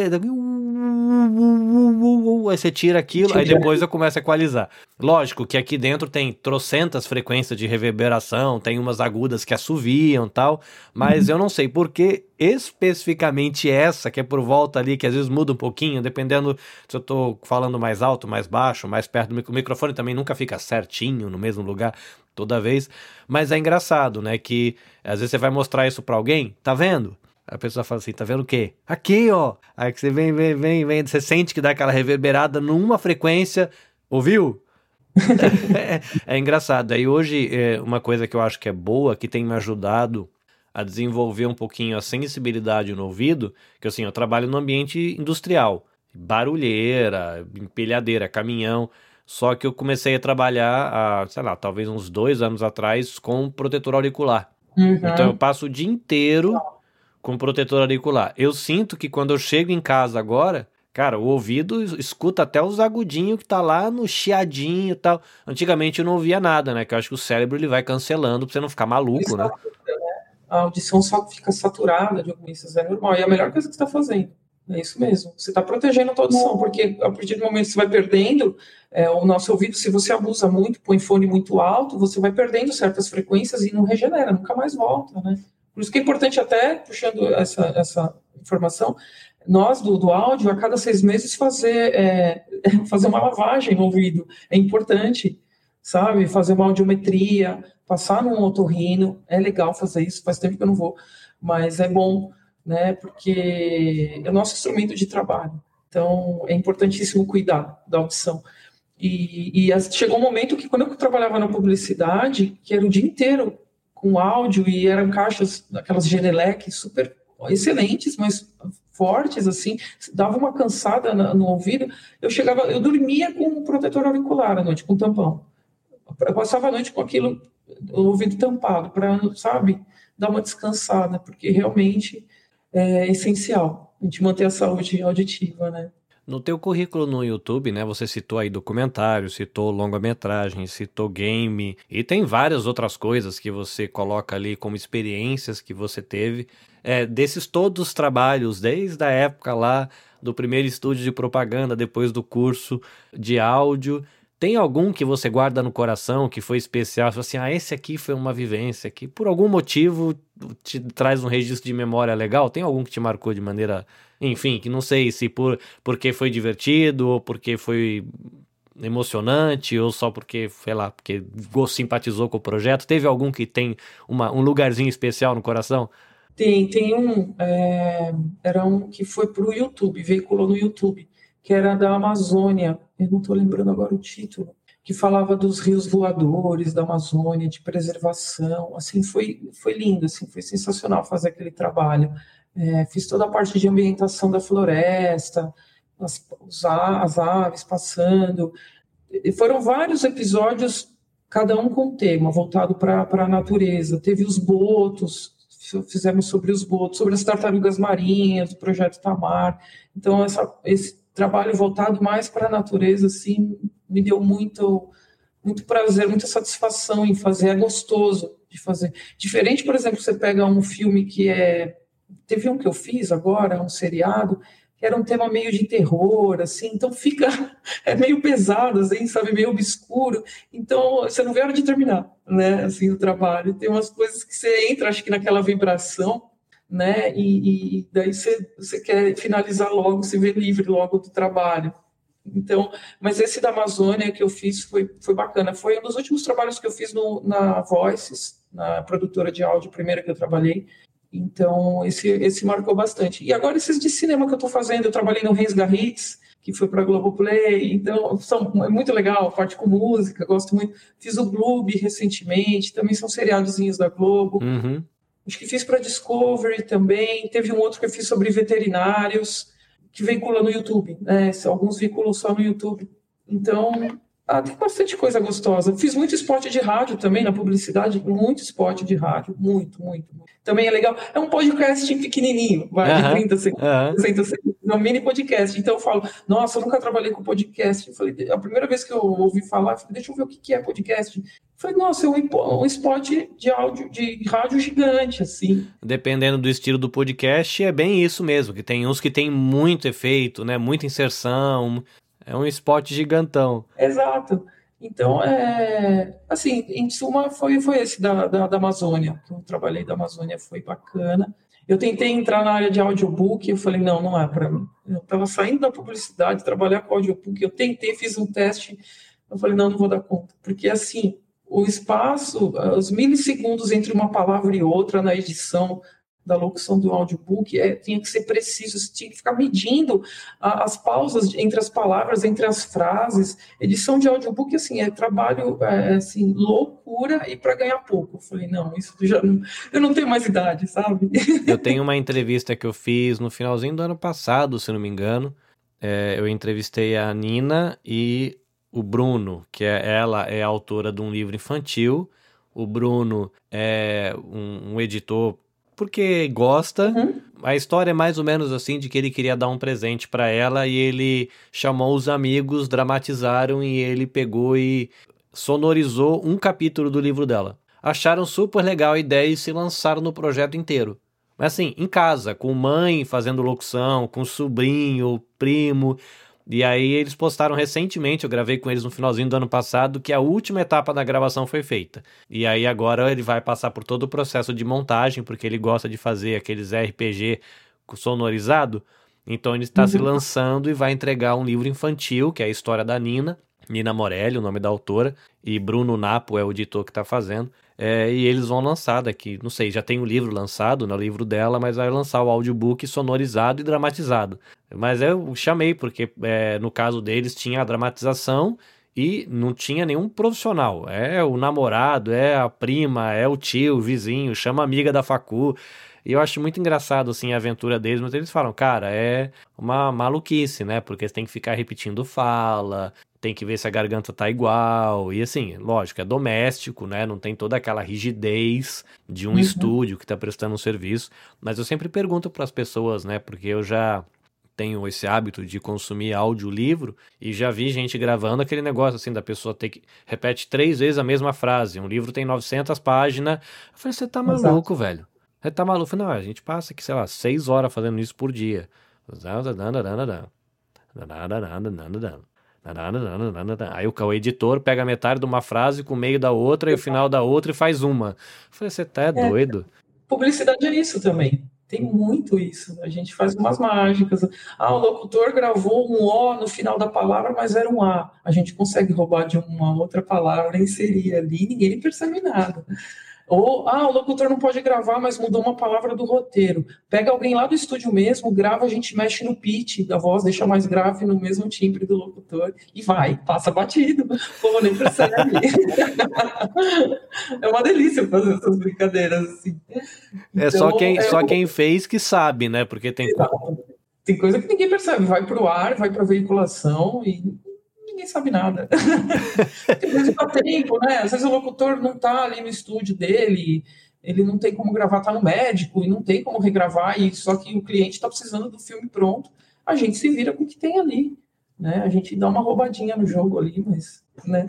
aí você tira aquilo, aí depois eu começo a equalizar. Lógico que aqui dentro tem trocentas frequências de reverberação, tem umas agudas que assoviam tal, mas uhum. eu não sei por que especificamente essa, que é por volta ali, que às vezes muda um pouquinho, dependendo se eu tô falando mais alto, mais baixo, mais perto do microfone, o microfone também nunca fica certinho no mesmo lugar toda vez, mas é engraçado, né, que às vezes você vai mostrar isso para alguém, tá vendo? A pessoa fala assim, tá vendo o quê? Aqui, ó. Aí que você vem, vem, vem, vem, você sente que dá aquela reverberada numa frequência, ouviu? é, é, engraçado. Aí hoje, é, uma coisa que eu acho que é boa, que tem me ajudado a desenvolver um pouquinho a sensibilidade no ouvido, que assim, eu trabalho no ambiente industrial, barulheira, empilhadeira, caminhão, só que eu comecei a trabalhar, há, sei lá, talvez uns dois anos atrás, com protetor auricular. Uhum. Então eu passo o dia inteiro com protetor auricular. Eu sinto que quando eu chego em casa agora, cara, o ouvido escuta até os agudinhos que tá lá no chiadinho e tal. Antigamente eu não ouvia nada, né? Que eu acho que o cérebro ele vai cancelando pra você não ficar maluco, né? A audição só fica saturada de algumas é normal. E é a melhor coisa que você tá fazendo. É isso mesmo. Você está protegendo a tua audição, porque a partir do momento que você vai perdendo é, o nosso ouvido, se você abusa muito, põe fone muito alto, você vai perdendo certas frequências e não regenera, nunca mais volta, né? Por isso que é importante até, puxando essa, essa informação, nós do, do áudio, a cada seis meses fazer, é, fazer uma lavagem no ouvido. É importante, sabe? Fazer uma audiometria, passar num otorrino, é legal fazer isso, faz tempo que eu não vou, mas é bom né? Porque é o nosso instrumento de trabalho. Então, é importantíssimo cuidar da audição. E, e chegou um momento que, quando eu trabalhava na publicidade, que era o dia inteiro com áudio e eram caixas, aquelas Genelec super excelentes, mas fortes, assim, dava uma cansada no ouvido. Eu chegava, eu dormia com um protetor auricular à noite, com tampão. Eu passava a noite com aquilo, o ouvido tampado, para, sabe, dar uma descansada, porque realmente é essencial, a gente manter a saúde auditiva, né? No teu currículo no YouTube, né, você citou aí documentário, citou longa-metragem, citou game e tem várias outras coisas que você coloca ali como experiências que você teve. É, desses todos os trabalhos, desde a época lá do primeiro estúdio de propaganda, depois do curso de áudio, tem algum que você guarda no coração que foi especial? Assim, ah, esse aqui foi uma vivência que por algum motivo te traz um registro de memória legal? Tem algum que te marcou de maneira, enfim, que não sei se por porque foi divertido ou porque foi emocionante ou só porque, sei lá, porque simpatizou com o projeto? Teve algum que tem uma, um lugarzinho especial no coração? Tem, tem um, é, era um que foi para o YouTube, veiculou no YouTube, que era da Amazônia, eu não estou lembrando agora o título, que falava dos rios voadores da Amazônia, de preservação, assim, foi, foi lindo, assim, foi sensacional fazer aquele trabalho. É, fiz toda a parte de ambientação da floresta, as, as aves passando, e foram vários episódios, cada um com tema, voltado para a natureza. Teve os botos, fizemos sobre os botos, sobre as tartarugas marinhas, o projeto Tamar. Então, essa, esse trabalho voltado mais para a natureza, assim, me deu muito, muito prazer, muita satisfação em fazer, é gostoso de fazer. Diferente, por exemplo, você pega um filme que é. Teve um que eu fiz agora, um seriado, que era um tema meio de terror, assim, então fica. É meio pesado, assim, sabe, meio obscuro. Então, você não vê a hora de terminar, né, assim, o trabalho. Tem umas coisas que você entra, acho que naquela vibração né? E, e daí você, quer finalizar logo, se ver livre logo do trabalho. Então, mas esse da Amazônia que eu fiz foi, foi bacana. Foi um dos últimos trabalhos que eu fiz no, na Voices, na produtora de áudio primeira que eu trabalhei. Então, esse, esse marcou bastante. E agora esses de cinema que eu estou fazendo, eu trabalhei no Reis Garrits, que foi para Globoplay, então são, é muito legal, parte com música, gosto muito. Fiz o Bloob recentemente, também são seriadozinhos da Globo. Uhum. Acho que fiz para Discovery também. Teve um outro que eu fiz sobre veterinários, que veicula no YouTube. Né? Alguns veiculam só no YouTube. Então, ah, tem bastante coisa gostosa. Fiz muito esporte de rádio também na publicidade, muito esporte de rádio, muito, muito, muito. Também é legal. É um podcast pequenininho, vai, de 30 segundos, uh 60 segundos, um mini podcast. Então eu falo, nossa, eu nunca trabalhei com podcast. Eu falei, a primeira vez que eu ouvi falar, eu falei, deixa eu ver o que é podcast. Eu falei, nossa, é um, spot de áudio, de rádio gigante, assim. Dependendo do estilo do podcast, é bem isso mesmo, que tem uns que tem muito efeito, né? Muita inserção, é um spot gigantão. Exato. Então, é, assim, em suma, foi, foi esse da, da, da Amazônia. Eu trabalhei da Amazônia, foi bacana. Eu tentei entrar na área de audiobook, eu falei, não, não é para mim. Eu estava saindo da publicidade, trabalhar com audiobook, eu tentei, fiz um teste, eu falei, não, não vou dar conta. Porque, assim, o espaço, os milissegundos entre uma palavra e outra na edição, da locução do audiobook é, tinha que ser preciso, você tinha que ficar medindo a, as pausas entre as palavras, entre as frases. Edição de audiobook, assim, é trabalho, é, assim, loucura e para ganhar pouco. Eu falei, não, isso já não, eu não tenho mais idade, sabe? Eu tenho uma entrevista que eu fiz no finalzinho do ano passado, se não me engano. É, eu entrevistei a Nina e o Bruno, que é, ela é autora de um livro infantil o Bruno é um, um editor porque gosta. Uhum. A história é mais ou menos assim de que ele queria dar um presente para ela e ele chamou os amigos, dramatizaram e ele pegou e sonorizou um capítulo do livro dela. Acharam super legal a ideia e se lançaram no projeto inteiro. Mas assim, em casa, com mãe fazendo locução, com sobrinho, primo. E aí eles postaram recentemente, eu gravei com eles no finalzinho do ano passado, que a última etapa da gravação foi feita. E aí agora ele vai passar por todo o processo de montagem, porque ele gosta de fazer aqueles RPG sonorizado. Então ele está uhum. se lançando e vai entregar um livro infantil, que é a história da Nina. Nina Morelli, o nome da autora, e Bruno Napo é o editor que está fazendo. É, e eles vão lançar daqui, não sei, já tem o livro lançado, né, livro dela, mas vai lançar o audiobook sonorizado e dramatizado. Mas eu chamei, porque é, no caso deles tinha a dramatização e não tinha nenhum profissional. É o namorado, é a prima, é o tio, o vizinho, chama a amiga da facu. E eu acho muito engraçado, assim, a aventura deles, mas eles falam, cara, é uma maluquice, né? Porque você tem que ficar repetindo fala, tem que ver se a garganta tá igual. E assim, lógico, é doméstico, né? Não tem toda aquela rigidez de um uhum. estúdio que tá prestando um serviço. Mas eu sempre pergunto para as pessoas, né? Porque eu já tenho esse hábito de consumir audiolivro e já vi gente gravando aquele negócio assim da pessoa ter que repete três vezes a mesma frase. Um livro tem 900 páginas. Eu falei, você tá maluco, Exato. velho? Você tá maluco? Não, a gente passa aqui, sei lá, seis horas fazendo isso por dia. Aí o editor pega metade de uma frase com o meio da outra e o final da outra e faz uma. Eu falei, você tá é, doido? Publicidade é isso também. Tem muito isso. A gente faz umas mágicas. Ah, o locutor gravou um O no final da palavra, mas era um A. A gente consegue roubar de uma outra palavra e inserir ali, ninguém percebe nada. Ou, ah, o locutor não pode gravar, mas mudou uma palavra do roteiro. Pega alguém lá do estúdio mesmo, grava, a gente mexe no pitch da voz, deixa mais grave no mesmo timbre do locutor e vai, passa batido. Pô, nem percebe. é uma delícia fazer essas brincadeiras assim. É então, só quem, é... só quem fez que sabe, né? Porque tem. Tem coisa que ninguém percebe. Vai para o ar, vai para veiculação e ninguém sabe nada. tem coisa tempo, né? Às vezes o locutor não está ali no estúdio dele, ele não tem como gravar, está no médico, e não tem como regravar, e só que o cliente está precisando do filme pronto, a gente se vira com o que tem ali. Né? A gente dá uma roubadinha no jogo ali, mas, né?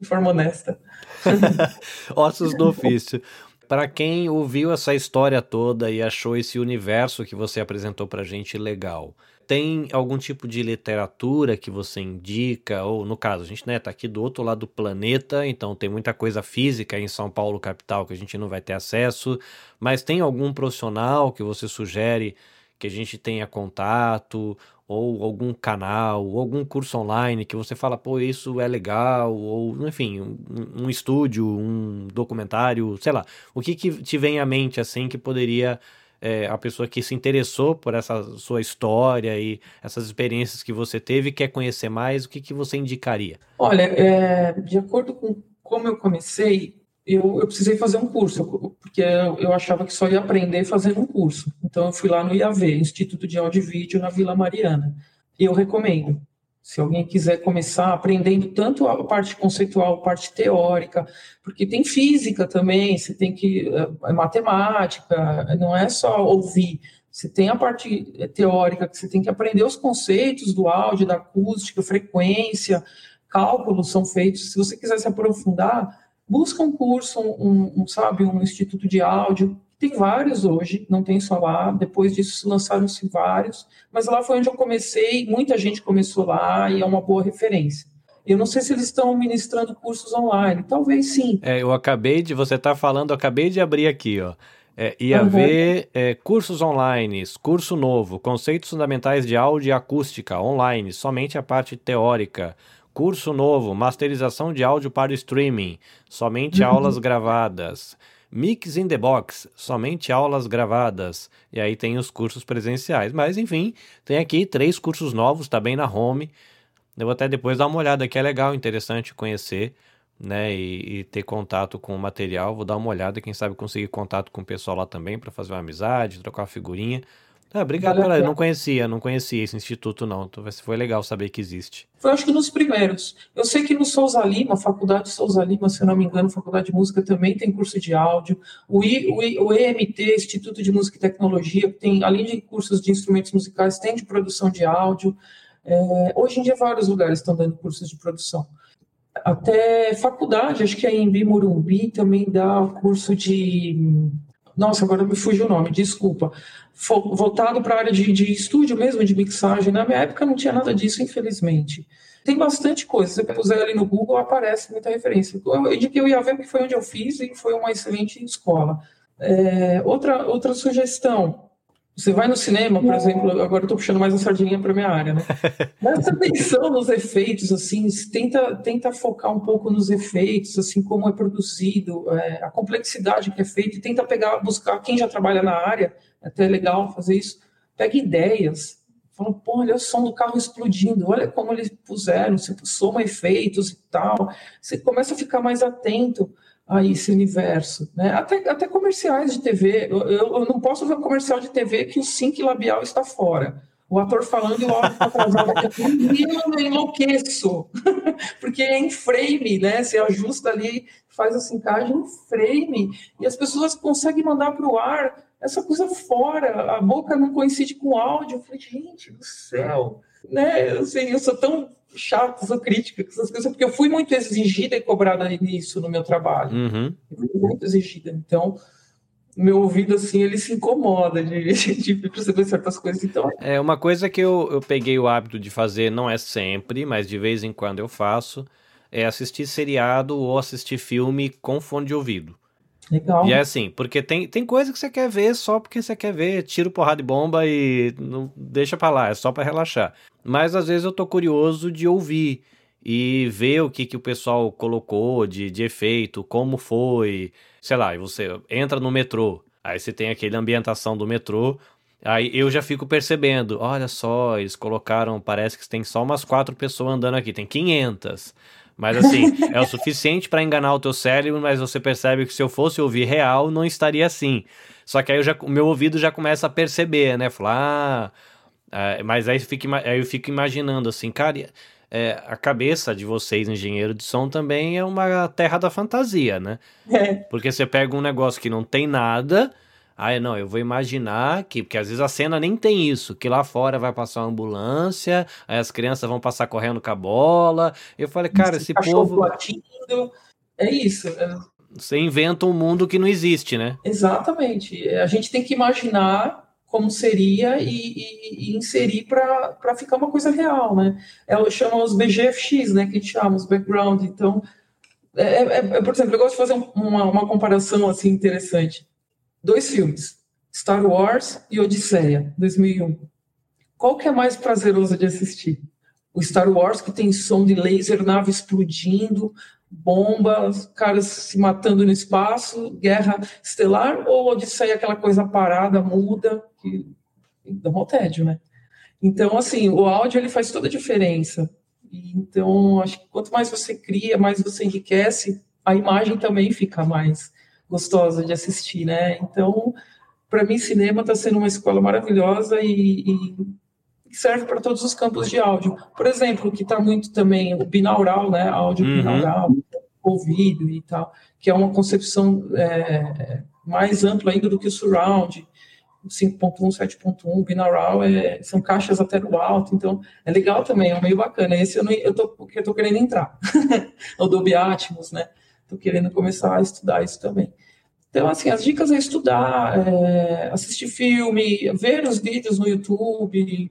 De forma honesta. Ossos do ofício. Para quem ouviu essa história toda e achou esse universo que você apresentou para gente legal, tem algum tipo de literatura que você indica? Ou, no caso, a gente né, tá aqui do outro lado do planeta, então tem muita coisa física em São Paulo, capital, que a gente não vai ter acesso. Mas tem algum profissional que você sugere que a gente tenha contato? Ou algum canal, ou algum curso online que você fala, pô, isso é legal, ou enfim, um, um estúdio, um documentário, sei lá. O que, que te vem à mente assim que poderia é, a pessoa que se interessou por essa sua história e essas experiências que você teve quer conhecer mais, o que, que você indicaria? Olha, é, de acordo com como eu comecei, eu, eu precisei fazer um curso, porque eu, eu, achava que só ia aprender fazendo um curso. Então, eu fui lá no IAV, Instituto de Áudio e Vídeo, na Vila Mariana. E eu recomendo. Se alguém quiser começar aprendendo tanto a parte conceitual, a parte teórica, porque tem física também, você tem que. É, matemática, não é só ouvir. Você tem a parte teórica, que você tem que aprender os conceitos do áudio, da acústica, frequência, cálculos são feitos. Se você quiser se aprofundar, busca um curso, um, um sabe, um instituto de áudio, tem vários hoje, não tem só lá. Depois disso lançaram-se vários, mas lá foi onde eu comecei. Muita gente começou lá e é uma boa referência. Eu não sei se eles estão ministrando cursos online, talvez sim. É, eu acabei de, você está falando, eu acabei de abrir aqui, ó. É, IAV, uhum. é, cursos online, curso novo, conceitos fundamentais de áudio e acústica online, somente a parte teórica. Curso novo, masterização de áudio para streaming, somente uhum. aulas gravadas. Mix in the Box, somente aulas gravadas. E aí tem os cursos presenciais. Mas enfim, tem aqui três cursos novos, tá bem na home. Eu vou até depois dar uma olhada, que é legal, interessante conhecer, né? E, e ter contato com o material. Vou dar uma olhada, quem sabe conseguir contato com o pessoal lá também para fazer uma amizade, trocar uma figurinha. Ah, obrigado vale não conhecia, não conhecia esse instituto, não. Então foi legal saber que existe. Foi acho que nos primeiros. Eu sei que no Souza Lima, Faculdade Souza Lima, se eu não me engano, Faculdade de Música também tem curso de áudio. O, I, o, I, o EMT, Instituto de Música e Tecnologia, tem, além de cursos de instrumentos musicais, tem de produção de áudio. É, hoje em dia, vários lugares estão dando cursos de produção. Até faculdade, acho que a Embi Morumbi também dá curso de nossa, agora me fugiu o nome, desculpa. Voltado para a área de, de estúdio mesmo, de mixagem. Na minha época não tinha nada disso, infelizmente. Tem bastante coisa. Se você puser ali no Google, aparece muita referência. Eu, de que eu ia ver porque foi onde eu fiz e foi uma excelente escola. É, outra, outra sugestão, você vai no cinema, por exemplo, agora eu estou puxando mais a sardinha para minha área, né? Presta atenção nos efeitos, assim, tenta, tenta focar um pouco nos efeitos, assim, como é produzido, é, a complexidade que é feita, e tenta pegar, buscar quem já trabalha na área, é até legal fazer isso, pega ideias, fala, pô, olha o som do carro explodindo, olha como eles puseram, você soma efeitos e tal, você começa a ficar mais atento a esse universo. Né? Até, até comerciais de TV. Eu, eu, não posso ver um comercial de TV que o sync labial está fora. O ator falando e o áudio está atrasado. eu enlouqueço. Porque é em frame, né? Você ajusta ali, faz a sincagem em frame. E as pessoas conseguem mandar para o ar essa coisa fora. A boca não coincide com o áudio. Eu falei, gente do céu. Né? Sei, eu sou tão chato, sou crítica essas coisas, porque eu fui muito exigida e cobrada nisso no meu trabalho. Uhum. fui muito exigida. Então, meu ouvido, assim, ele se incomoda de, de perceber certas coisas. Então... É uma coisa que eu, eu peguei o hábito de fazer, não é sempre, mas de vez em quando eu faço, é assistir seriado ou assistir filme com fone de ouvido. Legal. E é assim, porque tem, tem coisa que você quer ver só porque você quer ver, tiro porrada de bomba e não deixa pra lá, é só para relaxar. Mas às vezes eu tô curioso de ouvir e ver o que, que o pessoal colocou de, de efeito, como foi, sei lá, e você entra no metrô, aí você tem aquele ambientação do metrô, aí eu já fico percebendo, olha só, eles colocaram, parece que tem só umas quatro pessoas andando aqui, tem 500. Mas assim, é o suficiente para enganar o teu cérebro, mas você percebe que se eu fosse ouvir real, não estaria assim. Só que aí eu já, o meu ouvido já começa a perceber, né? Falar, ah, é, mas aí, fico, aí eu fico imaginando assim, cara, é, a cabeça de vocês, engenheiro de som, também é uma terra da fantasia, né? É. Porque você pega um negócio que não tem nada ah, não, eu vou imaginar que, porque às vezes a cena nem tem isso, que lá fora vai passar uma ambulância, aí as crianças vão passar correndo com a bola. Eu falei, cara, esse, esse povo. Latindo, é isso. É... Você inventa um mundo que não existe, né? Exatamente. A gente tem que imaginar como seria e, e, e inserir para ficar uma coisa real, né? Ela chama os BGFX, né? Que a gente chama os background. Então, é, é, é, por exemplo, eu gosto de fazer uma, uma comparação assim interessante dois filmes, Star Wars e Odisseia, 2001. Qual que é mais prazeroso de assistir? O Star Wars, que tem som de laser, nave explodindo, bombas, caras se matando no espaço, guerra estelar, ou Odisseia, aquela coisa parada, muda, que dá um tédio, né? Então, assim, o áudio ele faz toda a diferença. Então, acho que quanto mais você cria, mais você enriquece, a imagem também fica mais gostosa de assistir, né? Então, para mim, cinema está sendo uma escola maravilhosa e, e serve para todos os campos de áudio. Por exemplo, que está muito também o binaural, né? Áudio uhum. binaural, ouvido e tal, que é uma concepção é, mais ampla ainda do que o surround. 5.1, 7.1, binaural, é, são caixas até no alto, então é legal também, é meio bacana. Esse eu, não, eu, tô, eu tô querendo entrar, o Dolby Atmos, né? Estou querendo começar a estudar isso também. Então, assim, as dicas é estudar, é, assistir filme, ver os vídeos no YouTube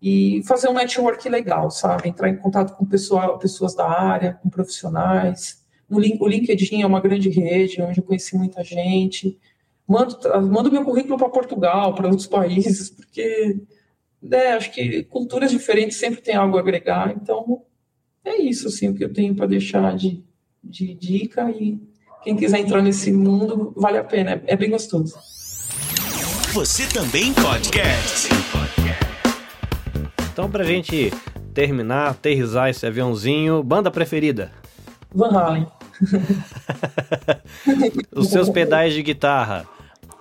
e fazer um network legal, sabe? Entrar em contato com pessoal, pessoas da área, com profissionais. O LinkedIn é uma grande rede onde eu conheci muita gente. Mando, mando meu currículo para Portugal, para outros países, porque né, acho que culturas diferentes sempre tem algo a agregar. Então, é isso assim, o que eu tenho para deixar de, de dica e quem quiser entrar nesse mundo, vale a pena, é bem gostoso. Você também podcast. Então, pra gente terminar, aterrizar esse aviãozinho, banda preferida? Van Halen. Os seus pedais de guitarra.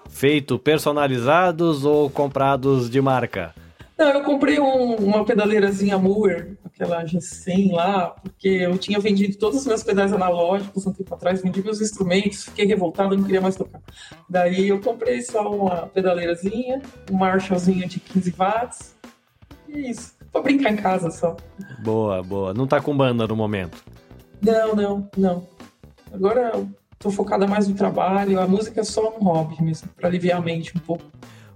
feito personalizados ou comprados de marca? Não, eu comprei um, uma pedaleirazinha Moore, aquela G100 lá, porque eu tinha vendido todos os meus pedais analógicos um tempo atrás, vendi meus instrumentos, fiquei revoltado, não queria mais tocar. Daí eu comprei só uma pedaleirazinha, um Marshallzinho de 15 watts, e é isso. Pra brincar em casa só. Boa, boa. Não tá com banda no momento? Não, não, não. Agora eu tô focada mais no trabalho, a música é só um hobby mesmo, pra aliviar a mente um pouco.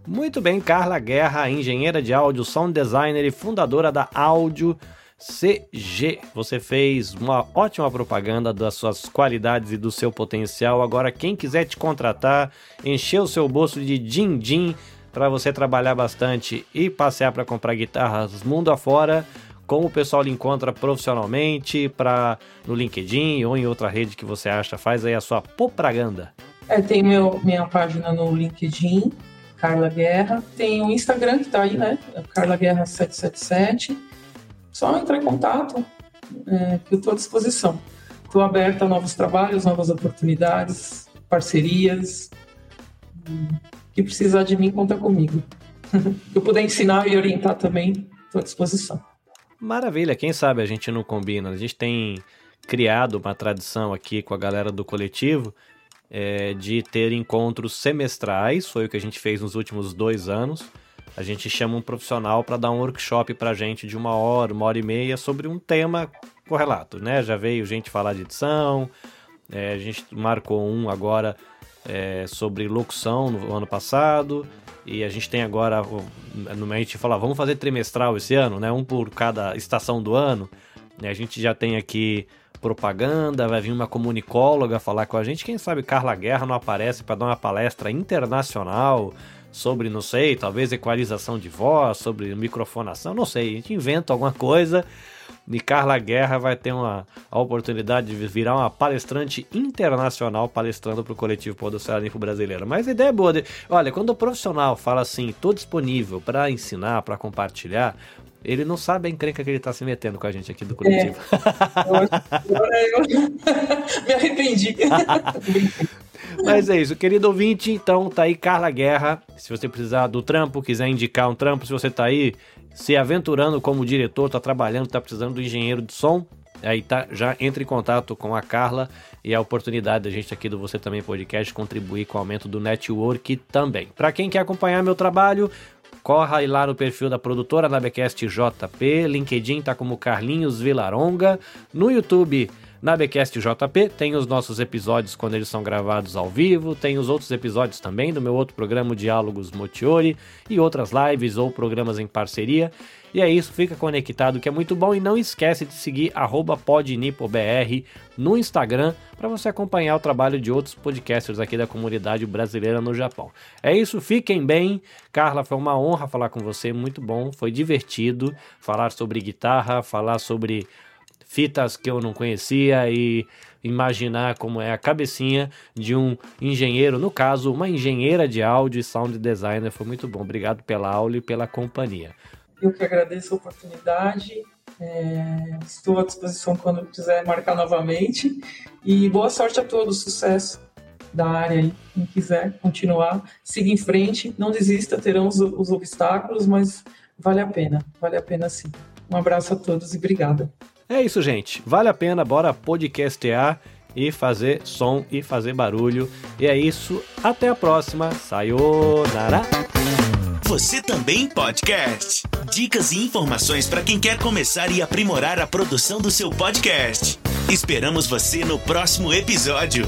Muito bem, Carla Guerra, engenheira de áudio, sound designer e fundadora da Áudio CG. Você fez uma ótima propaganda das suas qualidades e do seu potencial. Agora, quem quiser te contratar, encher o seu bolso de din-din para você trabalhar bastante e passear para comprar guitarras mundo afora, como o pessoal lhe encontra profissionalmente, para no LinkedIn ou em outra rede que você acha, faz aí a sua propaganda. É, tem meu, minha página no LinkedIn, Carla Guerra. Tem o Instagram que está aí, né? Carla Guerra 777. Só entrar em contato, é, que eu estou à disposição. Estou aberta a novos trabalhos, novas oportunidades, parcerias. Que precisar de mim, conta comigo. eu puder ensinar e orientar também, estou à disposição. Maravilha, quem sabe a gente não combina. A gente tem criado uma tradição aqui com a galera do coletivo é, de ter encontros semestrais, foi o que a gente fez nos últimos dois anos. A gente chama um profissional para dar um workshop para gente de uma hora, uma hora e meia sobre um tema correlato, né? Já veio gente falar de edição, é, a gente marcou um agora é, sobre locução no ano passado, e a gente tem agora, a gente fala, vamos fazer trimestral esse ano, né? Um por cada estação do ano. A gente já tem aqui propaganda, vai vir uma comunicóloga falar com a gente. Quem sabe Carla Guerra não aparece para dar uma palestra internacional sobre, não sei, talvez equalização de voz, sobre microfonação, não sei. A gente inventa alguma coisa e Carla Guerra vai ter uma, a oportunidade de virar uma palestrante internacional palestrando para o coletivo Podosfera Limpo Brasileiro. Mas a ideia é boa. De, olha, quando o profissional fala assim, estou disponível para ensinar, para compartilhar, ele não sabe a encrenca que ele está se metendo com a gente aqui do coletivo. É. Eu, eu, me arrependi. Mas é isso, querido ouvinte, então tá aí Carla Guerra. Se você precisar do trampo, quiser indicar um trampo, se você tá aí se aventurando como diretor, tá trabalhando, tá precisando do engenheiro de som, aí tá, já entre em contato com a Carla e a oportunidade da gente aqui do Você Também Podcast contribuir com o aumento do network também. Para quem quer acompanhar meu trabalho, corra aí lá no perfil da produtora Nabecast JP, LinkedIn tá como Carlinhos Vilaronga, no YouTube na BCast JP tem os nossos episódios quando eles são gravados ao vivo, tem os outros episódios também do meu outro programa Diálogos Motiori e outras lives ou programas em parceria. E é isso, fica conectado que é muito bom e não esquece de seguir podnipobr no Instagram para você acompanhar o trabalho de outros podcasters aqui da comunidade brasileira no Japão. É isso, fiquem bem. Carla, foi uma honra falar com você, muito bom, foi divertido falar sobre guitarra, falar sobre fitas que eu não conhecia e imaginar como é a cabecinha de um engenheiro, no caso, uma engenheira de áudio e sound designer. Foi muito bom. Obrigado pela aula e pela companhia. Eu que agradeço a oportunidade. É, estou à disposição quando quiser marcar novamente. E boa sorte a todos, sucesso da área aí. Quem quiser continuar, siga em frente, não desista, terão os, os obstáculos, mas vale a pena, vale a pena sim. Um abraço a todos e obrigada. É isso, gente. Vale a pena, bora podcastear e fazer som e fazer barulho. E é isso. Até a próxima. Sayonara. Você também podcast. Dicas e informações para quem quer começar e aprimorar a produção do seu podcast. Esperamos você no próximo episódio.